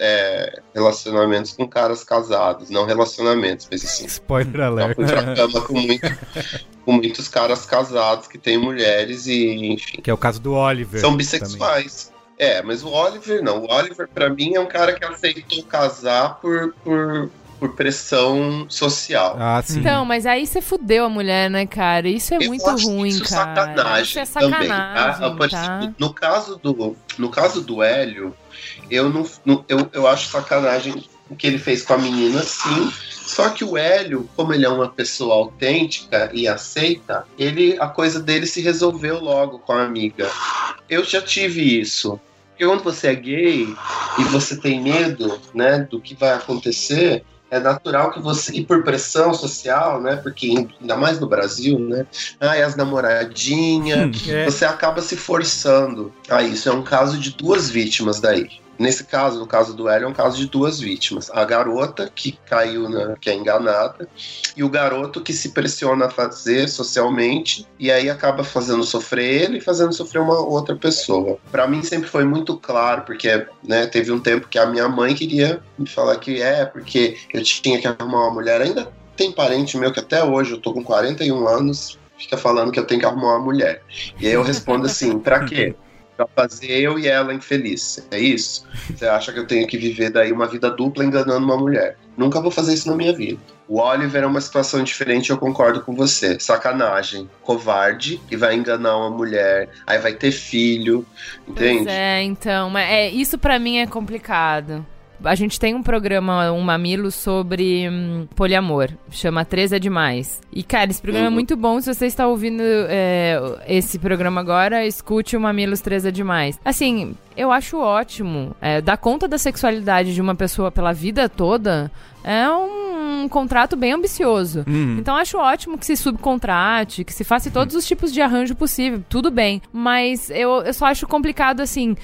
Speaker 7: é, relacionamentos com caras casados. Não relacionamentos, mas assim.
Speaker 3: Spoiler
Speaker 7: Já
Speaker 3: alert.
Speaker 7: fui pra cama com, muito- com muitos caras casados que têm mulheres e, enfim.
Speaker 3: Que é o caso do Oliver.
Speaker 7: São
Speaker 3: também.
Speaker 7: bissexuais. É, mas o Oliver não. O Oliver, pra mim, é um cara que aceitou casar por, por, por pressão social.
Speaker 3: Ah, sim.
Speaker 4: Então, mas aí você fudeu a mulher, né, cara? Isso é
Speaker 7: Eu
Speaker 4: muito
Speaker 7: acho
Speaker 4: ruim,
Speaker 7: isso
Speaker 4: cara.
Speaker 7: sacanagem
Speaker 4: Isso é
Speaker 7: também,
Speaker 4: sacanagem,
Speaker 7: tá? Por
Speaker 4: tá?
Speaker 7: exemplo, No caso do, no caso do Hélio, eu não, não- eu, eu acho sacanagem o que ele fez com a menina, sim. Só que o Hélio, como ele é uma pessoa autêntica e aceita, ele a coisa dele se resolveu logo com a amiga. Eu já tive isso. Porque quando você é gay e você tem medo, né, do que vai acontecer, é natural que você, e por pressão social, né? Porque ainda mais no Brasil, né? Ai, as namoradinhas,
Speaker 3: É.
Speaker 7: você acaba se forçando a isso. É um caso de duas vítimas daí. Nesse caso, no caso do Hélio, é um caso de duas vítimas. A garota que caiu, na, que é enganada, e o garoto que se pressiona a fazer socialmente, e aí acaba fazendo sofrer ele e fazendo sofrer uma outra pessoa. Pra mim sempre foi muito claro, porque né, teve um tempo que a minha mãe queria me falar que é, porque eu tinha que arrumar uma mulher. Ainda tem parente meu que até hoje, eu tô com 41 anos, fica falando que eu tenho que arrumar uma mulher. E aí eu respondo assim, pra quê? Pra fazer eu e ela infeliz. É isso? Você acha que eu tenho que viver daí uma vida dupla enganando uma mulher? Nunca vou fazer isso na minha vida. O Oliver é uma situação diferente, eu concordo com você. Sacanagem, covarde, que vai enganar uma mulher, aí vai ter filho, entende?
Speaker 4: Pois é, então, mas é, isso pra mim é complicado. A gente tem um programa, um mamilo sobre hum, poliamor. Chama 13 é Demais. E, cara, esse programa é
Speaker 7: Uhum.
Speaker 4: muito bom. Se você está ouvindo é, esse programa agora, escute o Mamilos 13 é Demais. Assim, eu acho ótimo. É, dar conta da sexualidade de uma pessoa pela vida toda é um contrato bem ambicioso.
Speaker 5: Uhum.
Speaker 4: Então acho ótimo que se subcontrate, que se faça todos os tipos de arranjo possível, tudo bem. Mas eu, eu só acho complicado assim.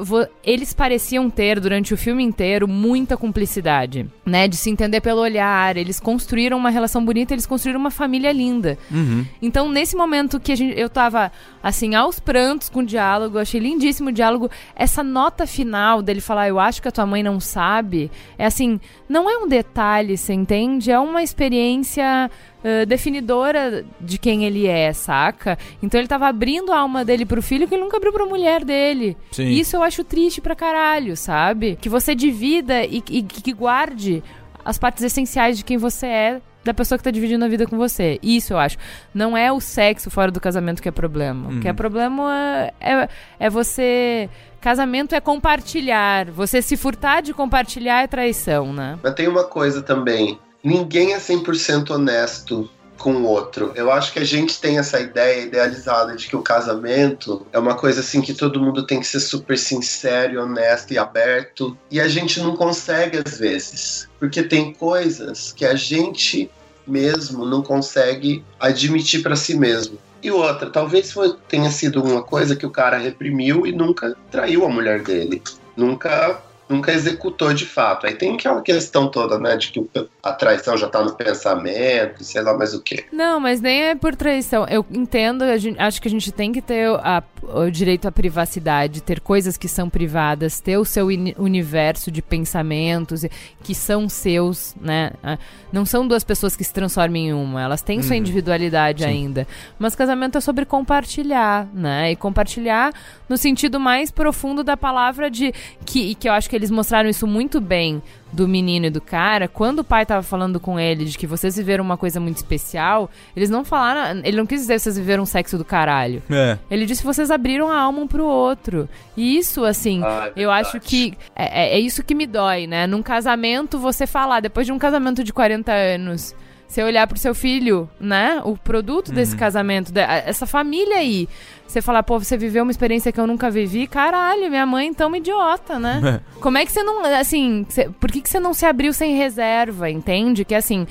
Speaker 4: vou- eles pareciam ter durante o filme inteiro muita cumplicidade, né? De se entender pelo olhar. Eles construíram uma relação bonita, eles construíram uma família linda.
Speaker 5: Uhum.
Speaker 4: Então, nesse momento que gente, eu tava, assim, aos prantos com o diálogo, eu achei lindíssimo o diálogo. Essa nota final dele falar, eu acho que a tua mãe não sabe, é assim, não é um detalhe, você entende? É uma experiência ãh, definidora de quem ele é, saca? Então ele tava abrindo a alma dele pro filho que ele nunca abriu pra mulher dele.
Speaker 5: Sim.
Speaker 4: Isso eu acho triste pra caralho, sabe? Que você divida e, e que guarde as partes essenciais de quem você é da pessoa que tá dividindo a vida com você. Isso eu acho. Não é o sexo fora do casamento que é problema. O que é
Speaker 5: Uhum.
Speaker 4: problema é, é, é você. Casamento é compartilhar. Você se furtar de compartilhar é traição, né?
Speaker 7: Mas tem uma coisa também: ninguém é 100% honesto com o outro. Eu acho que a gente tem essa ideia idealizada de que o casamento é uma coisa assim que todo mundo tem que ser super sincero, honesto e aberto. E a gente não consegue às vezes. Porque tem coisas que a gente mesmo não consegue admitir pra si mesmo. E outra, talvez tenha sido uma coisa que o cara reprimiu e nunca traiu a mulher dele. Nunca nunca executou de fato. Aí tem aquela questão toda, né, de que o- a traição já tá no pensamento, sei lá mais o quê.
Speaker 4: Não, mas nem é por traição. Eu entendo, gente- acho que a gente tem que ter a- o direito à privacidade, ter coisas que são privadas, ter o seu universo de pensamentos que são seus, né? Ah, Não são duas pessoas que se transformam em uma, elas têm sua
Speaker 11: Uhum.
Speaker 4: individualidade
Speaker 11: Sim.
Speaker 4: ainda. Mas casamento é sobre compartilhar, né? E compartilhar no sentido mais profundo da palavra de que, e que eu acho que eles mostraram isso muito bem do menino e do cara. Quando o pai tava falando com ele de que vocês viveram uma coisa muito especial, eles não falaram, ele não quis dizer que vocês viveram um sexo do caralho.
Speaker 5: É.
Speaker 4: Ele disse que vocês abriram a alma um pro outro. E isso, assim,
Speaker 7: Ah, é
Speaker 4: eu acho que é, é- é isso que me dói, né? Num casamento, você falar, depois de um casamento de 40 anos, você olhar pro seu filho, né? O produto desse
Speaker 11: Uhum.
Speaker 4: casamento, da- essa família aí. Você falar, pô, você viveu uma experiência que eu nunca vivi, caralho, minha mãe é uma idiota, né? Como é que você não, assim, cê- por que, que você não se abriu sem reserva, entende? Que assim,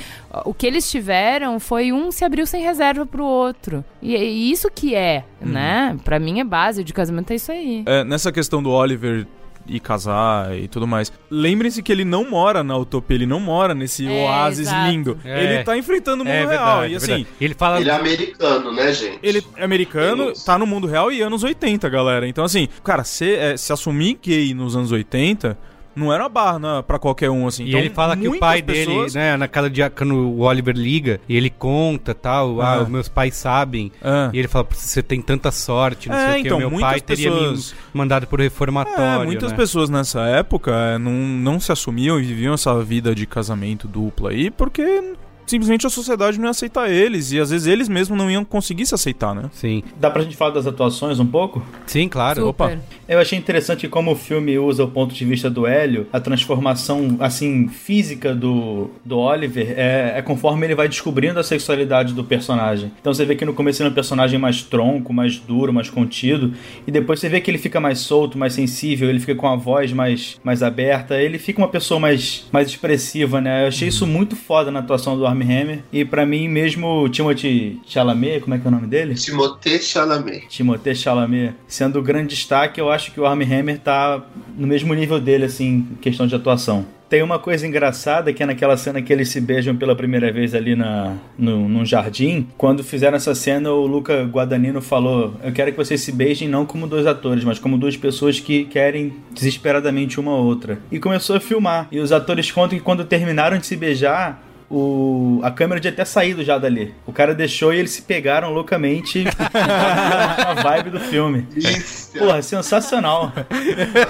Speaker 4: o que eles tiveram foi um se abriu sem reserva pro outro. E, e isso que é, né? Pra mim é base de casamento, é isso aí.
Speaker 5: É, nessa questão do Oliver e casar e tudo mais. Lembrem-se que ele não mora na utopia, ele não mora nesse
Speaker 4: É,
Speaker 5: oásis
Speaker 4: exato.
Speaker 5: lindo.
Speaker 3: É.
Speaker 5: Ele tá enfrentando o mundo
Speaker 3: É
Speaker 5: real.
Speaker 3: verdade,
Speaker 5: E
Speaker 3: é
Speaker 5: assim.
Speaker 3: Ele fala.
Speaker 7: Ele é americano, né, gente?
Speaker 5: Ele é americano, tá no mundo real e anos 80, galera. Então, assim, cara, se, é, se assumir gay nos anos 80 não era uma barra né, pra qualquer um, assim.
Speaker 3: E
Speaker 5: Então,
Speaker 3: ele fala que o pai
Speaker 5: pessoas-
Speaker 3: dele, né, naquela dia quando o Oliver liga e ele conta tal, ah,
Speaker 5: Ah.
Speaker 3: os meus pais sabem.
Speaker 5: Ah.
Speaker 3: E ele fala, você tem tanta sorte, não
Speaker 5: É,
Speaker 3: sei o que,
Speaker 5: então,
Speaker 3: meu pai teria
Speaker 5: pessoas-
Speaker 3: me mandado pro reformatório.
Speaker 5: É, muitas
Speaker 3: né?
Speaker 5: pessoas nessa época é, não, não se assumiam e viviam essa vida de casamento duplo aí porque simplesmente a sociedade não ia aceitar eles. E às vezes eles mesmos não iam conseguir se aceitar, né?
Speaker 3: Sim.
Speaker 10: Dá pra gente falar das atuações um pouco?
Speaker 3: Sim, claro.
Speaker 4: Super.
Speaker 3: Opa.
Speaker 10: Eu achei interessante como o filme usa o ponto de vista do Hélio, a transformação, assim, física do, do Oliver é, é conforme ele vai descobrindo a sexualidade do personagem. Então você vê que no começo ele é um personagem mais tronco, mais duro, mais contido, e depois você vê que ele fica mais solto, mais sensível, ele fica com a voz mais, mais aberta, ele fica uma pessoa mais, mais expressiva, né? Eu achei isso muito foda na atuação do Armie Hammer, e pra mim mesmo o Timothy Chalamet, como é que é o nome dele?
Speaker 7: Timothée Chalamet.
Speaker 10: Timothée Chalamet sendo o grande destaque, eu acho que o Armie Hammer tá no mesmo nível dele, assim, em questão de atuação. Tem uma coisa engraçada que é naquela cena que eles se beijam pela primeira vez ali na, no, num jardim. Quando fizeram essa cena, o Luca Guadagnino falou: Eu quero que vocês se beijem não como dois atores, mas como duas pessoas que querem desesperadamente uma outra. E começou a filmar. E os atores contam que quando terminaram de se beijar, o, a câmera tinha até saído já dali. O cara deixou e eles se pegaram loucamente a vibe do filme.
Speaker 7: Isso.
Speaker 10: Porra, sensacional.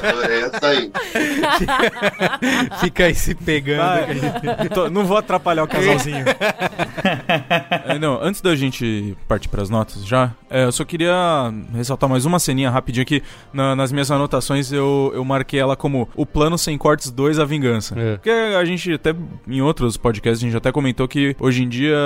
Speaker 7: Adorei essa aí.
Speaker 3: Fica aí se pegando.
Speaker 5: Tô- não vou atrapalhar o casalzinho. É, não, antes da gente partir pras notas já, é, eu só queria ressaltar mais uma ceninha rapidinho aqui. Na- nas minhas anotações eu, eu marquei ela como o plano sem cortes 2, a vingança.
Speaker 3: É.
Speaker 5: Porque a gente até, em outros podcasts, a gente até comentou que hoje em dia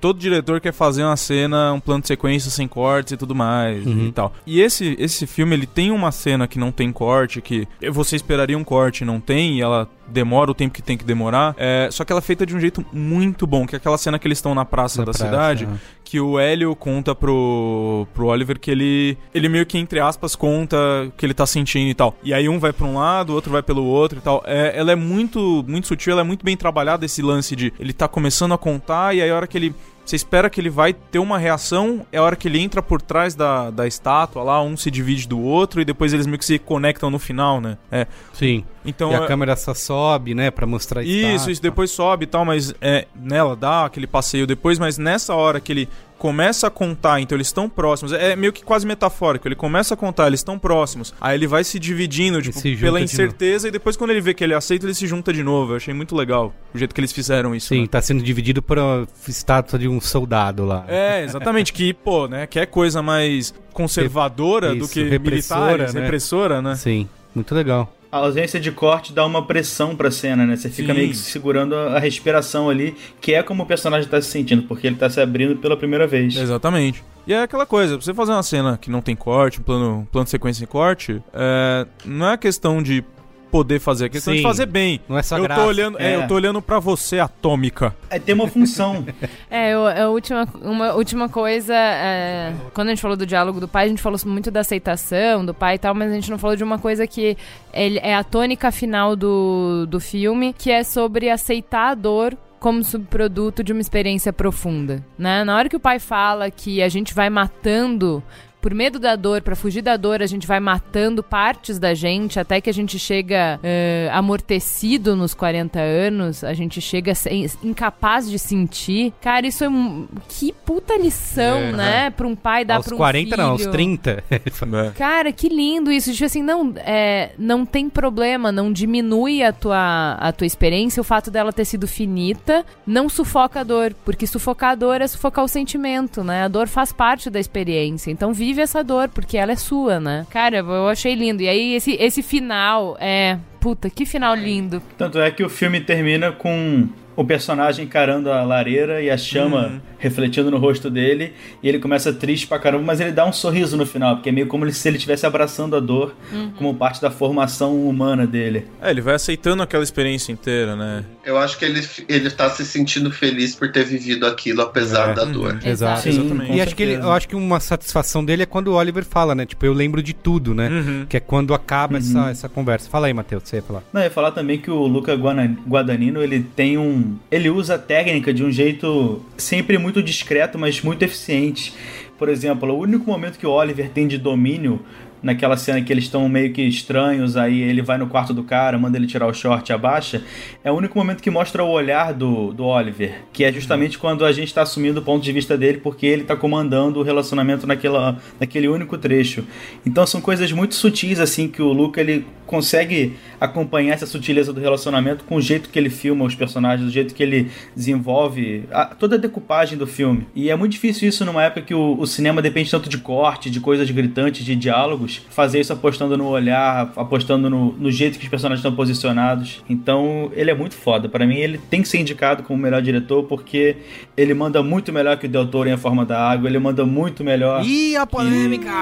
Speaker 5: todo diretor quer fazer uma cena, um plano de sequência sem cortes e tudo mais
Speaker 3: Uhum.
Speaker 5: e tal. E esse, esse filme, ele tem uma cena que não tem corte, que você esperaria um corte e não tem, e ela demora o tempo que tem que demorar. É, só que ela é feita de um jeito muito bom, que é aquela cena que eles estão na praça
Speaker 3: Na
Speaker 5: da
Speaker 3: praça,
Speaker 5: cidade, que o Hélio conta pro, pro Oliver que ele, ele meio que, entre aspas, conta o que ele tá sentindo e tal. E aí um vai pra um lado, o outro vai pelo outro e tal. É, ela é muito, muito sutil, ela é muito bem trabalhada, esse lance de ele tá começando a contar, e aí a hora que ele. Você espera que ele vai ter uma reação, é a hora que ele entra por trás da, da estátua lá, um se divide do outro e depois eles meio que se conectam no final, né? É.
Speaker 3: Sim.
Speaker 5: Então,
Speaker 3: e
Speaker 5: é-
Speaker 3: a câmera só sobe, né, pra mostrar a
Speaker 5: isso,
Speaker 3: estátua.
Speaker 5: isso depois sobe e tal, mas é, nela dá aquele passeio depois, mas nessa hora que ele começa a contar, então eles estão próximos, é meio que quase metafórico, ele começa a contar, eles estão próximos, aí ele vai se dividindo, tipo,
Speaker 3: se
Speaker 5: pela
Speaker 3: de
Speaker 5: incerteza, e depois quando ele vê que ele aceita, ele se junta de novo. Eu achei muito legal o jeito que eles fizeram isso.
Speaker 3: Sim,
Speaker 5: né?
Speaker 3: tá sendo dividido por uma estátua de um soldado lá.
Speaker 5: É, exatamente, que, pô, né, que é coisa mais conservadora do
Speaker 3: Isso,
Speaker 5: que
Speaker 3: repressora,
Speaker 5: militares,
Speaker 3: né?
Speaker 5: repressora, né?
Speaker 3: Sim, muito legal.
Speaker 10: A ausência de corte dá uma pressão pra cena, né? Você fica
Speaker 5: Sim.
Speaker 10: meio que segurando a respiração ali, que é como o personagem tá se sentindo, porque ele tá se abrindo pela primeira vez.
Speaker 5: Exatamente. E é aquela coisa, pra você fazer uma cena que não tem corte, um plano, um plano de sequência sem corte, é, não é questão de poder fazer, é questão de
Speaker 3: Sim.
Speaker 5: fazer bem.
Speaker 3: Não é só
Speaker 5: eu
Speaker 3: graça.
Speaker 5: tô olhando, é.
Speaker 10: É.
Speaker 5: eu tô olhando para você, atômica.
Speaker 10: É ter uma função.
Speaker 4: É, eu- a última, uma última coisa, é, quando a gente falou do diálogo do pai, a gente falou muito da aceitação do pai e tal, mas a gente não falou de uma coisa que ele, é a tônica final do, do filme, que é sobre aceitar a dor como subproduto de uma experiência profunda, né? Na hora que o pai fala que a gente vai matando por medo da dor, pra fugir da dor, a gente vai matando partes da gente até que a gente chega eh, amortecido nos 40 anos, a gente chega sem- incapaz de sentir. Cara, isso é um. Que puta lição,
Speaker 3: É.
Speaker 4: né? Pra um pai dar
Speaker 3: aos
Speaker 4: pra um
Speaker 3: 40
Speaker 4: filho.
Speaker 3: não, aos 30.
Speaker 5: É.
Speaker 4: Cara, que lindo isso. Tipo assim, não, é, não tem problema, não diminui a tua, a tua experiência o fato dela ter sido finita, não sufoca a dor, porque sufocar a dor é sufocar o sentimento, né? A dor faz parte da experiência. Então vive essa dor, porque ela é sua, né? Cara, eu achei lindo. E aí, esse, esse final é. Puta, que final lindo.
Speaker 10: Tanto é que o filme termina com o personagem encarando a lareira e a chama
Speaker 5: Uhum.
Speaker 10: refletindo no rosto dele, e ele começa triste pra caramba, mas ele dá um sorriso no final, porque é meio como se ele estivesse abraçando a dor como parte da formação humana dele.
Speaker 5: É, ele vai aceitando aquela experiência inteira, né?
Speaker 7: Eu acho que ele, ele tá se sentindo feliz por ter vivido aquilo, apesar
Speaker 5: É.
Speaker 7: da dor.
Speaker 3: Exato.
Speaker 10: Sim,
Speaker 5: exatamente.
Speaker 3: E acho que ele, eu acho que uma satisfação dele é quando o Oliver fala, né? Tipo, eu lembro de tudo, né?
Speaker 5: Uhum.
Speaker 3: Que é quando acaba essa, essa conversa. Fala aí, Matheus, você ia falar.
Speaker 10: Não, eu ia falar também que o Luca Guadagnino, ele tem um... Ele usa a técnica de um jeito sempre muito discreto, mas muito eficiente. Por exemplo, o único momento que o Oliver tem de domínio naquela cena que eles estão meio que estranhos, aí ele vai no quarto do cara, manda ele tirar o short e abaixa, é o único momento que mostra o olhar do, do Oliver, que é justamente quando a gente tá assumindo o ponto de vista dele, porque ele tá comandando o relacionamento naquela, naquele único trecho. Então são coisas muito sutis, assim, que o Luca, ele consegue acompanhar essa sutileza do relacionamento com o jeito que ele filma os personagens, do jeito que ele desenvolve a, toda a decupagem do filme. E é muito difícil isso numa época que o, o cinema depende tanto de corte, de coisas gritantes, de diálogos, fazer isso apostando no olhar, apostando no, no jeito que os personagens estão posicionados. Então ele é muito foda. Para mim, ele tem que ser indicado como melhor diretor porque ele manda muito melhor que o Del Toro em A Forma da Água, ele manda muito melhor.
Speaker 3: Ih, a polêmica!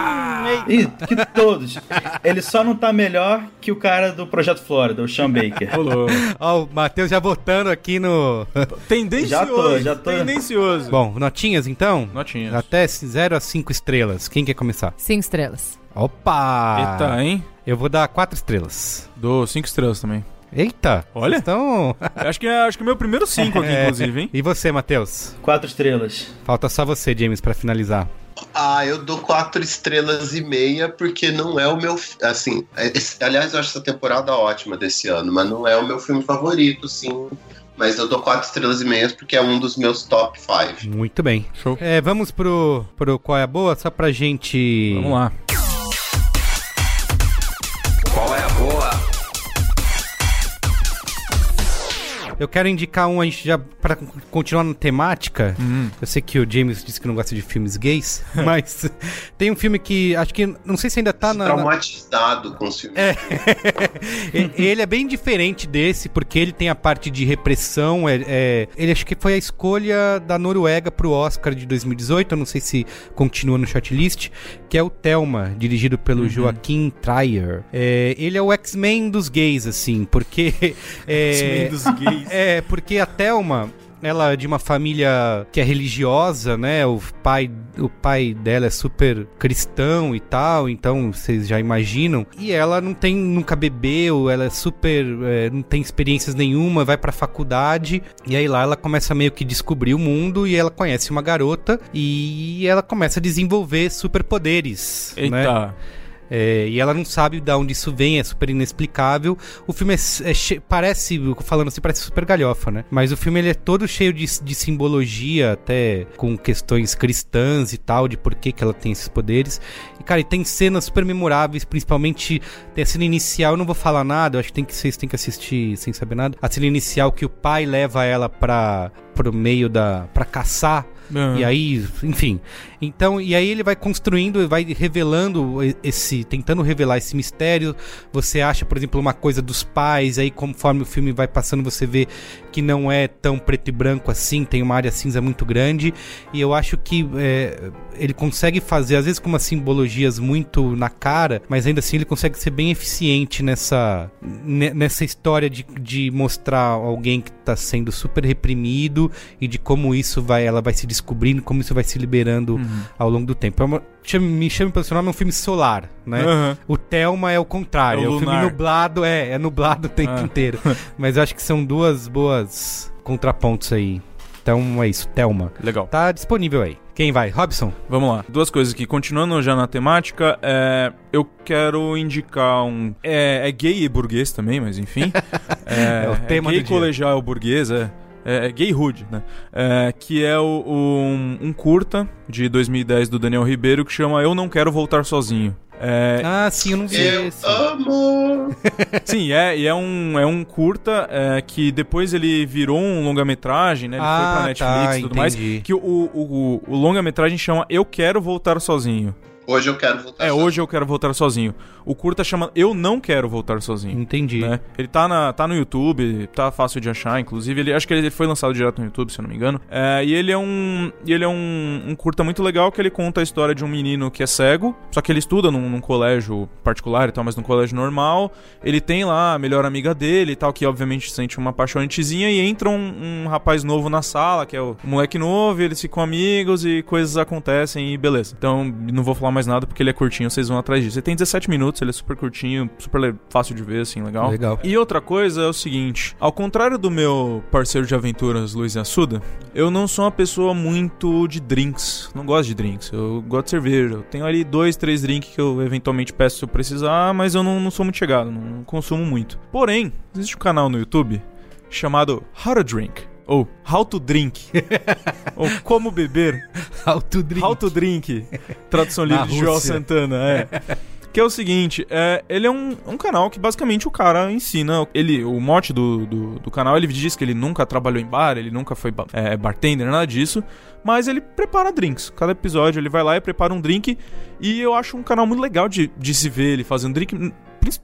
Speaker 10: Que, que todos. ele só não tá melhor que o cara do Projeto Flórida, o Sean Baker.
Speaker 3: Ó, o Matheus já votando aqui no.
Speaker 5: Tendencioso.
Speaker 10: Já tô, já tô.
Speaker 5: Tendencioso.
Speaker 3: Bom, notinhas então?
Speaker 5: Notinhas.
Speaker 3: Até 0 a 5 estrelas. Quem quer começar?
Speaker 4: Cinco estrelas.
Speaker 3: Opa!
Speaker 5: Eita, hein?
Speaker 3: Eu vou dar 4 estrelas.
Speaker 5: Dou cinco estrelas também.
Speaker 3: Eita!
Speaker 5: Olha.
Speaker 3: Então.
Speaker 5: acho que é acho que é meu primeiro cinco aqui, inclusive, hein?
Speaker 3: E você, Matheus?
Speaker 10: Quatro estrelas.
Speaker 3: Falta só você, James, pra finalizar.
Speaker 7: Ah, eu dou quatro estrelas e meia porque não é o meu. Assim, esse- aliás, eu acho essa temporada ótima desse ano, mas não é o meu filme favorito, sim. Mas eu dou quatro estrelas e meia porque é um dos meus top five.
Speaker 3: Muito bem.
Speaker 5: Show.
Speaker 3: É, vamos pro, pro Qual é a Boa? Só pra gente.
Speaker 5: Vamos lá.
Speaker 3: Eu quero indicar um, a gente já, pra continuar na temática.
Speaker 5: Hum.
Speaker 3: Eu sei que o James disse que não gosta de filmes gays, mas tem um filme que acho que. Não sei se ainda tá na. na-
Speaker 7: Traumatizado com os filmes.
Speaker 3: É. Ele é bem diferente desse, porque ele tem a parte de repressão. É, é- ele acho que foi a escolha da Noruega pro Oscar de 2018. Eu não sei se continua no shortlist. Que é o Thelma, dirigido pelo Joaquim Trier. É, ele é o X-Men dos gays, assim, porque. É,
Speaker 5: X-Men dos gays.
Speaker 3: É, porque a Thelma. Ela é de uma família que é religiosa, né? O pai, o pai dela é super cristão e tal, então vocês já imaginam. E ela não tem, nunca bebeu, ela é super, é, não tem experiências nenhuma, vai pra faculdade e aí lá ela começa meio que descobrir o mundo e ela conhece uma garota e ela começa a desenvolver superpoderes, né? É, e ela não sabe de onde isso vem, é super inexplicável. O filme é, é parece, falando assim, parece super galhofa, né? Mas o filme ele é todo cheio de, de simbologia, até com questões cristãs e tal, de por que, que ela tem esses poderes. E, cara, e tem cenas super memoráveis, principalmente tem a cena inicial, eu não vou falar nada, eu acho que tem que, vocês têm que assistir sem saber nada. A cena inicial que o pai leva ela pra, pro meio da. pra caçar.
Speaker 5: Uhum.
Speaker 3: E aí, enfim. Então, e aí ele vai construindo, vai revelando e- esse, tentando revelar esse mistério. Você acha, por exemplo, uma coisa dos pais, aí conforme o filme vai passando, você vê que não é tão preto e branco assim, tem uma área cinza muito grande. E eu acho que é, ele consegue fazer, às vezes com umas simbologias muito na cara, mas ainda assim ele consegue ser bem eficiente nessa, ne- nessa história de, de mostrar alguém que tá sendo super reprimido e de como isso vai, ela vai se descobrindo, como isso vai se liberando ao longo do tempo. É uma, chama- me chama pelo seu nome, é um filme solar, né?
Speaker 5: Aham.
Speaker 3: O Thelma é o contrário,
Speaker 5: É
Speaker 3: é,
Speaker 5: o
Speaker 3: um filme nublado, é, é nublado o tempo
Speaker 5: Ah.
Speaker 3: inteiro. Mas eu acho que são duas boas contrapontos aí. Então é isso, Thelma.
Speaker 5: Legal.
Speaker 3: Tá disponível aí. Quem vai? Robson?
Speaker 5: Vamos lá. Duas coisas aqui. Continuando já na temática, é, eu quero indicar um. É, é gay e burguês também, mas enfim. É,
Speaker 3: É o tema
Speaker 5: gay
Speaker 3: do dia.
Speaker 5: colegial burguês, é. É, é gay hood, né? É, que é o, um, um curta de 2010 do Daniel Ribeiro que chama Eu Não Quero Voltar Sozinho. É,
Speaker 3: Ah, sim, eu não vi
Speaker 7: Eu
Speaker 3: esse.
Speaker 7: amo!
Speaker 5: Sim, é, e é um, é um curta é, que depois ele virou um longa-metragem, né? Ele
Speaker 3: Ah,
Speaker 5: foi pra Netflix
Speaker 3: tá,
Speaker 5: e tudo mais.
Speaker 3: entendi.
Speaker 5: Que o, o, o, o longa-metragem chama Eu Quero Voltar Sozinho.
Speaker 7: Hoje eu quero voltar.
Speaker 5: É,
Speaker 7: sozinho.
Speaker 5: hoje eu quero voltar sozinho. O curta chama Eu Não Quero Voltar Sozinho.
Speaker 3: Entendi.
Speaker 5: Né? Ele tá, na, tá no YouTube, tá fácil de achar, inclusive. Ele, acho que ele foi lançado direto no YouTube, se eu não me engano. É, e ele é um. Ele é um, um curta muito legal que ele conta a história de um menino que é cego, só que ele estuda num, num colégio particular e tal, mas num colégio normal. Ele tem lá a melhor amiga dele e tal, que obviamente sente uma apaixonatezinha, e entra um, um rapaz novo na sala, que é o moleque novo, e eles ficam amigos e coisas acontecem e beleza. Então, não vou falar mais mais nada porque ele é curtinho, vocês vão atrás disso. Ele tem 17 minutos, ele é super curtinho, super fácil de ver, assim, legal.
Speaker 3: Legal.
Speaker 5: E outra coisa é o seguinte: ao contrário do meu parceiro de aventuras, Luiz Assuda, eu não sou uma pessoa muito de drinks. Não gosto de drinks. Eu gosto de cerveja. Eu tenho ali dois, três drinks que eu eventualmente peço se eu precisar, mas eu não, não sou muito chegado, não, não consumo muito. Porém, existe um canal no YouTube chamado How to Drink. Ou How to Drink. ou Como Beber.
Speaker 3: How to Drink.
Speaker 5: How to Drink. Tradução livre de Joel. Santana, é. Que é o seguinte, é, ele é um, um canal que basicamente o cara ensina. Ele, o mote do, do, do canal, ele diz que ele nunca trabalhou em bar, ele nunca foi é, bartender, nada disso. Mas ele prepara drinks. Cada episódio ele vai lá e prepara um drink. E eu acho um canal muito legal de, de se ver ele fazendo drink.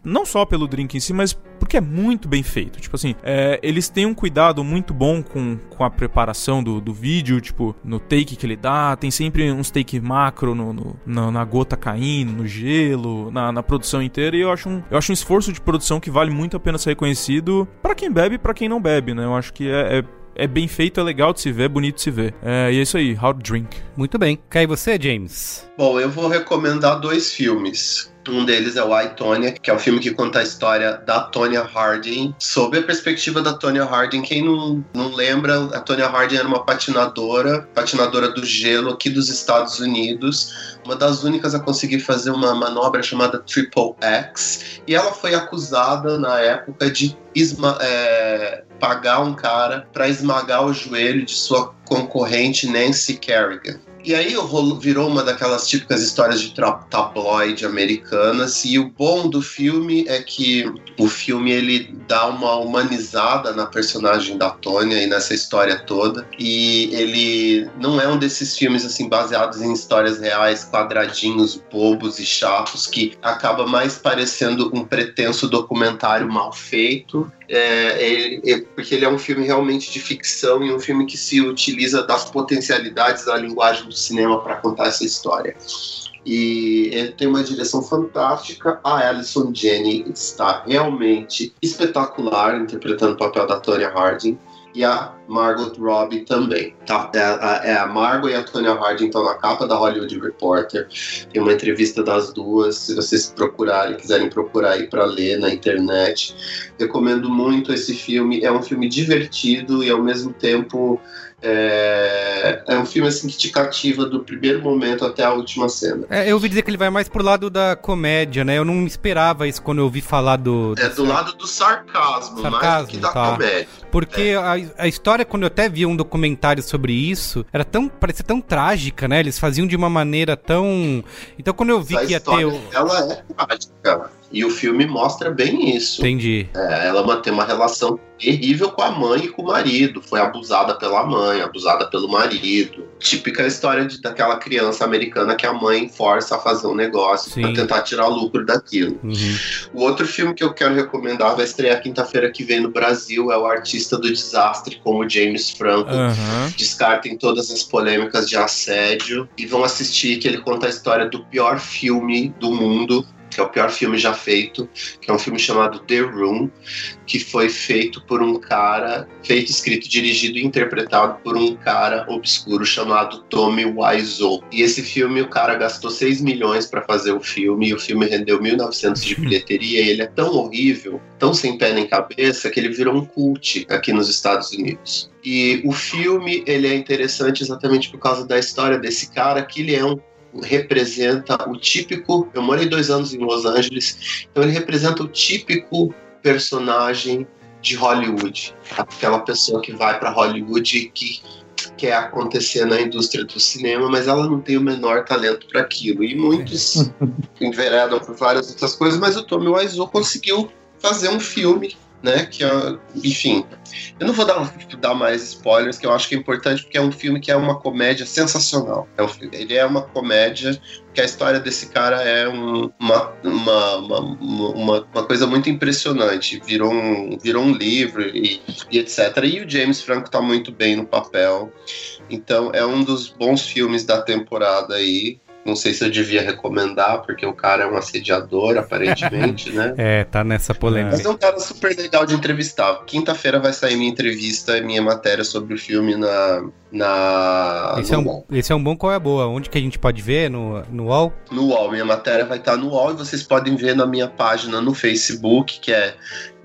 Speaker 5: Não só pelo drink em si, mas porque é muito bem feito. Tipo assim, é, eles têm um cuidado muito bom com, com a preparação do, do vídeo, tipo, no take que ele dá. Tem sempre uns take macro no, no- na, na gota caindo, no gelo, na, na produção inteira. E eu acho, um, eu acho um esforço de produção que vale muito a pena ser reconhecido pra quem bebe e pra quem não bebe, né? Eu acho que é, é, é bem feito, é legal de se ver, é bonito de se ver. É, e é isso aí, How to Drink.
Speaker 3: Muito bem. Cai você, James?
Speaker 7: Bom, eu vou recomendar dois filmes. Um deles é o I, Tonya, que é um filme que conta a história da Tonya Harding, sob a perspectiva da Tonya Harding. Quem não, não lembra, a Tonya Harding era uma patinadora, patinadora do gelo aqui dos Estados Unidos, uma das únicas a conseguir fazer uma manobra chamada Triple X. E ela foi acusada na época de esma- é, pagar um cara para esmagar o joelho de sua concorrente Nancy Kerrigan. E aí virou uma daquelas típicas histórias de tabloide americanas. E o bom do filme é que o filme ele dá uma humanizada na personagem da Tônia e nessa história toda. E ele não é um desses filmes assim baseados em histórias reais, quadradinhos, bobos e chatos, que acaba mais parecendo um pretenso documentário mal feito. É, ele- é- porque ele é um filme realmente de ficção e um filme que se utiliza das potencialidades da linguagem do cinema para contar essa história. E ele tem uma direção fantástica. A Alison Jenny está realmente espetacular interpretando o papel da Tonya Harding. E a Margot Robbie também. Tá? É, a, é a Margot e a Tonya Harding estão na capa da Hollywood Reporter. Tem uma entrevista das duas. Se vocês procurarem, quiserem procurar aí para ler na internet. Recomendo muito esse filme. É um filme divertido e ao mesmo tempo é, é um filme assim que te cativa do primeiro momento até a última cena.
Speaker 3: É, eu ouvi dizer que ele vai mais pro lado da comédia, né? Eu não esperava isso quando eu ouvi falar do.
Speaker 7: É do lado do sarcasmo, mais do
Speaker 3: Sarcasmo,
Speaker 7: que da
Speaker 3: tá.
Speaker 7: comédia.
Speaker 3: Porque a, a história, quando eu até vi um documentário sobre isso, era tão. parecia tão trágica, né? Eles faziam de uma maneira tão. Então quando eu vi
Speaker 7: a
Speaker 3: que ia ter.
Speaker 7: história dela é trágica. E o filme mostra bem isso.
Speaker 3: Entendi.
Speaker 7: É, ela mantém uma relação terrível com a mãe e com o marido. Foi abusada pela mãe, abusada pelo marido. Típica história de, daquela criança americana que a mãe força a fazer um negócio
Speaker 3: Sim.
Speaker 7: para tentar tirar lucro daquilo.
Speaker 3: Uhum.
Speaker 7: O outro filme que eu quero recomendar vai estrear quinta-feira que vem no Brasil é o Artista do Desastre com o James Franco.
Speaker 5: Aham.
Speaker 7: Descartem todas as polêmicas de assédio e vão assistir que ele conta a história do pior filme do mundo, que é o pior filme já feito, que é um filme chamado The Room, que foi feito por um cara, feito, escrito, dirigido e interpretado por um cara obscuro chamado Tommy Wiseau. E esse filme o cara gastou 6 milhões para fazer o filme e o filme rendeu 1.900 de bilheteria e ele é tão horrível, tão sem pé nem cabeça que ele virou um cult aqui nos Estados Unidos. E o filme ele é interessante exatamente por causa da história desse cara, que ele é um representa o típico. Eu morei dois anos em Los Angeles, então ele representa o típico personagem de Hollywood, aquela pessoa que vai para Hollywood e que quer acontecer na indústria do cinema, mas ela não tem o menor talento para aquilo. E muitos enveredam por várias outras coisas, mas o Tommy Wiseau conseguiu fazer um filme, né? Que é, enfim, eu não vou dar, dar mais spoilers, que eu acho que é importante, porque é um filme que é uma comédia sensacional. É um ele é uma comédia que a história desse cara é um- uma, uma, uma, uma, coisa muito impressionante. Virou um, virou um livro e, e etc. E o James Franco tá muito bem no papel. Então é um dos bons filmes da temporada aí. Não sei se eu devia recomendar, porque o cara é um assediador, aparentemente, né?
Speaker 3: É, tá nessa polêmica.
Speaker 7: Mas é um cara super legal de entrevistar. Quinta-feira vai sair minha entrevista, minha matéria sobre o filme na, na,
Speaker 3: Esse é, um,
Speaker 7: UOL.
Speaker 3: esse é um bom qual é a boa. Onde que a gente pode ver? No, no UOL?
Speaker 7: No UOL, minha matéria vai estar no UOL e vocês podem ver na minha página no Facebook, que é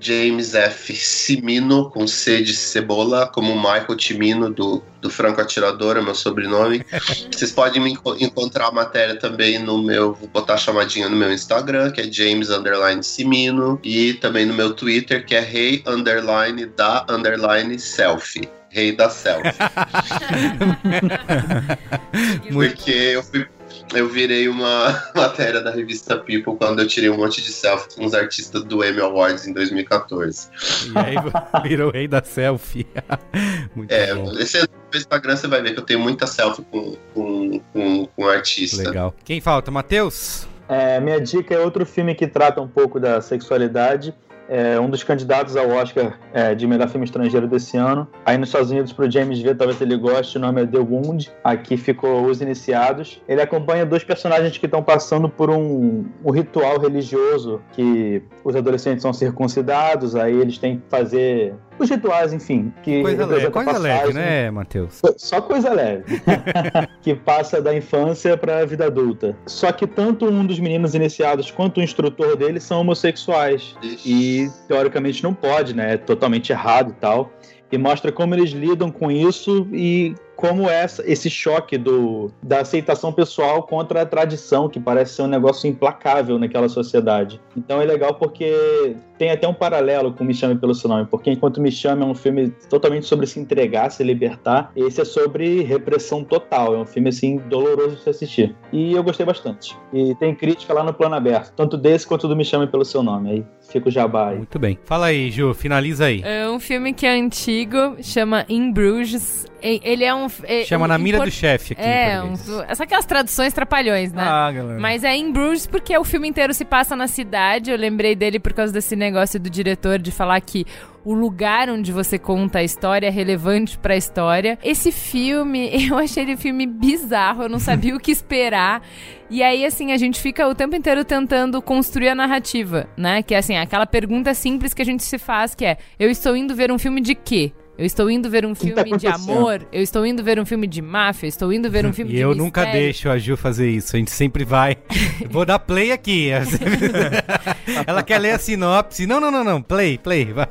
Speaker 7: James F. Cimino, com C de cebola, como Michael Timino, do, do Franco Atirador, é meu sobrenome. Vocês podem me enco- encontrar a matéria também no meu, vou botar a chamadinha no meu Instagram, que é James Underline Cimino, e também no meu Twitter, que é Rei Underline da Underline Selfie. Rei da Selfie. Porque eu fui. Eu virei uma matéria da revista People quando eu tirei um monte de selfie com os artistas do Emmy Awards em 2014.
Speaker 3: E aí virou o rei da selfie. Muito
Speaker 7: É,
Speaker 3: bom.
Speaker 7: esse é no Instagram você vai ver que eu tenho muita selfie com, com, com, com artista.
Speaker 3: Legal. Quem falta? Matheus?
Speaker 10: É, minha dica é outro filme que trata um pouco da sexualidade. É um dos candidatos ao Oscar é, de melhor filme estrangeiro desse ano. Aí nos Estados Unidos, pro James ver, talvez ele goste, o nome é The Wound. Aqui ficou Os Iniciados. Ele acompanha dois personagens que estão passando por um, um ritual religioso que os adolescentes são circuncidados, aí eles têm que fazer os rituais, enfim. Que
Speaker 3: Coisa leve, coisa leve,
Speaker 10: passagem-
Speaker 3: né, Matheus?
Speaker 10: só coisa leve. que passa da infância para a vida adulta. Só que tanto um dos meninos iniciados quanto o instrutor dele são homossexuais. E teoricamente não pode, né? É totalmente errado e tal. E mostra como eles lidam com isso e como essa, esse choque do, da aceitação pessoal contra a tradição, que parece ser um negócio implacável naquela sociedade. Então é legal porque tem até um paralelo com Me Chame Pelo Seu Nome, porque enquanto Me Chame é um filme totalmente sobre se entregar, se libertar, esse é sobre repressão total. É um filme, assim, doloroso de se assistir. E eu gostei bastante. E tem crítica lá no plano aberto, tanto desse quanto do Me Chame Pelo Seu Nome. Aí fica o jabá aí.
Speaker 3: Muito bem. Fala aí, Ju, finaliza aí.
Speaker 4: É um filme que é antigo, chama In Bruges. Ele é um. é-
Speaker 3: Chama
Speaker 4: um-
Speaker 3: Na Mira do Chefe aqui em
Speaker 4: É, um, essa aquelas traduções trapalhões, né?
Speaker 5: Ah, galera.
Speaker 4: Mas é In Bruges porque o filme inteiro se passa na cidade. Eu lembrei dele por causa desse negócio do diretor de falar que o lugar onde você conta a história é relevante pra história. Esse filme, eu achei ele um filme bizarro, eu não sabia o que esperar. E aí, assim, a gente fica o tempo inteiro tentando construir a narrativa, né? Que é assim, aquela pergunta simples que a gente se faz, que é: eu estou indo ver um filme de quê? Eu estou indo ver um
Speaker 3: que tá
Speaker 4: filme de amor, eu estou indo ver um filme de máfia, eu estou indo ver um filme
Speaker 3: E
Speaker 4: de
Speaker 3: eu nunca
Speaker 4: mistério.
Speaker 3: deixo a Ju fazer isso. A gente sempre vai. Vou dar play aqui. Ela quer ler a sinopse. Não, não, não, não. Play, play, vai.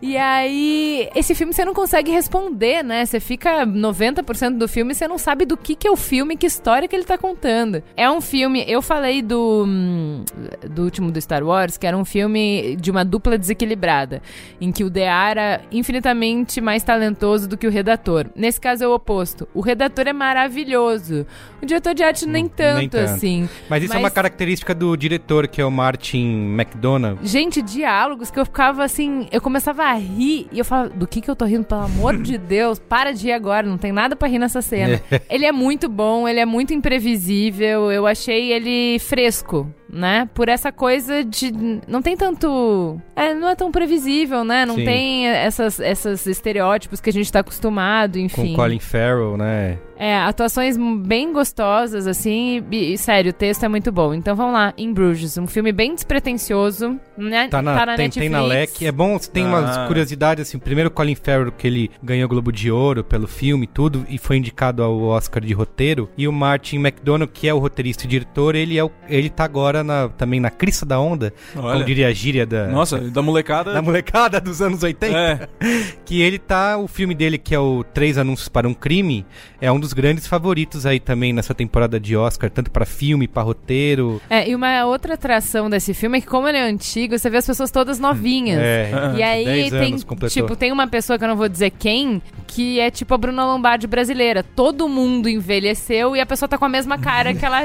Speaker 4: E aí, esse filme você não consegue responder, né? Você fica 90% do filme e você não sabe do que, que é o filme, que história que ele tá contando. É um filme, eu falei do, hum, do último do Star Wars, que era um filme de uma dupla desequilibrada, em que o DA era infinitamente mais talentoso do que o redator. Nesse caso é o oposto. O redator é maravilhoso. O diretor de arte nem tanto,
Speaker 3: Nem tanto.
Speaker 4: assim.
Speaker 3: Mas isso é uma característica do diretor, que é o Martin McDonagh.
Speaker 4: Gente, diálogos que eu ficava assim, eu começava a rir e eu falava, do que que eu tô rindo, pelo amor de Deus, para de ir agora, não tem nada pra rir nessa cena. ele é muito bom, ele é muito imprevisível, eu achei ele fresco, né? Por essa coisa de não tem tanto, é, não é tão previsível, né? Não
Speaker 3: Sim.
Speaker 4: tem essas essas estereótipos que a gente tá acostumado,
Speaker 3: Com
Speaker 4: enfim.
Speaker 3: Colin Farrell, né?
Speaker 4: É, atuações bem gostosas, assim, e, e, sério, o texto é muito bom. Então vamos lá, In Bruges, um filme bem despretensioso, né?
Speaker 3: Tá na, tem,
Speaker 4: Netflix.
Speaker 3: tem na LEC. É bom, tem umas
Speaker 5: Ah.
Speaker 3: curiosidades, assim. Primeiro, Colin Farrell, que ele ganhou o Globo de Ouro pelo filme e tudo, e foi indicado ao Oscar de roteiro. E o Martin McDonagh, que é o roteirista e diretor, ele, é o, ele tá agora na- também na crista da onda,
Speaker 5: Olha.
Speaker 3: como diria a gíria da...
Speaker 5: Nossa, da molecada.
Speaker 3: Da molecada dos anos 80.
Speaker 5: É.
Speaker 3: Que ele tá. O filme dele, que é o Três Anúncios para um Crime, é um dos grandes favoritos aí também nessa temporada de Oscar, tanto pra filme, pra roteiro.
Speaker 4: É, e uma outra atração desse filme é que, como ele é antigo, você vê as pessoas todas novinhas.
Speaker 3: É,
Speaker 4: e aí
Speaker 3: 10
Speaker 4: tem, tipo, tem uma pessoa que eu não vou dizer quem, que é tipo a Bruna Lombardi brasileira. Todo mundo envelheceu e a pessoa tá com a mesma cara que ela.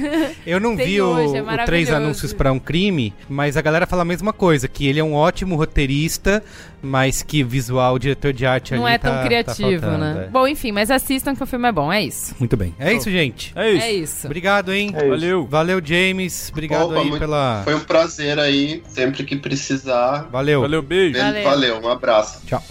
Speaker 3: Eu não
Speaker 4: tem
Speaker 3: vi o,
Speaker 4: hoje, é
Speaker 3: o Três. Anúncios para um Crime, mas a galera fala a mesma coisa, que ele é um ótimo roteirista, mas que visual, o diretor de arte
Speaker 4: não
Speaker 3: ali
Speaker 4: é tão
Speaker 3: tá- tá
Speaker 4: criativo,
Speaker 3: faltando,
Speaker 4: né?
Speaker 3: é.
Speaker 4: Bom, enfim, mas assistam que o filme é bom, é isso.
Speaker 3: Muito bem. É isso, gente.
Speaker 5: É isso.
Speaker 4: É isso.
Speaker 3: Obrigado, hein?
Speaker 10: É isso.
Speaker 5: Valeu.
Speaker 3: Valeu, James. Obrigado
Speaker 7: Opa,
Speaker 3: aí
Speaker 7: muito-
Speaker 3: pela.
Speaker 7: Foi um prazer aí, sempre que precisar.
Speaker 3: Valeu.
Speaker 5: Valeu, beijo.
Speaker 4: Valeu.
Speaker 7: Valeu, um abraço.
Speaker 3: Tchau.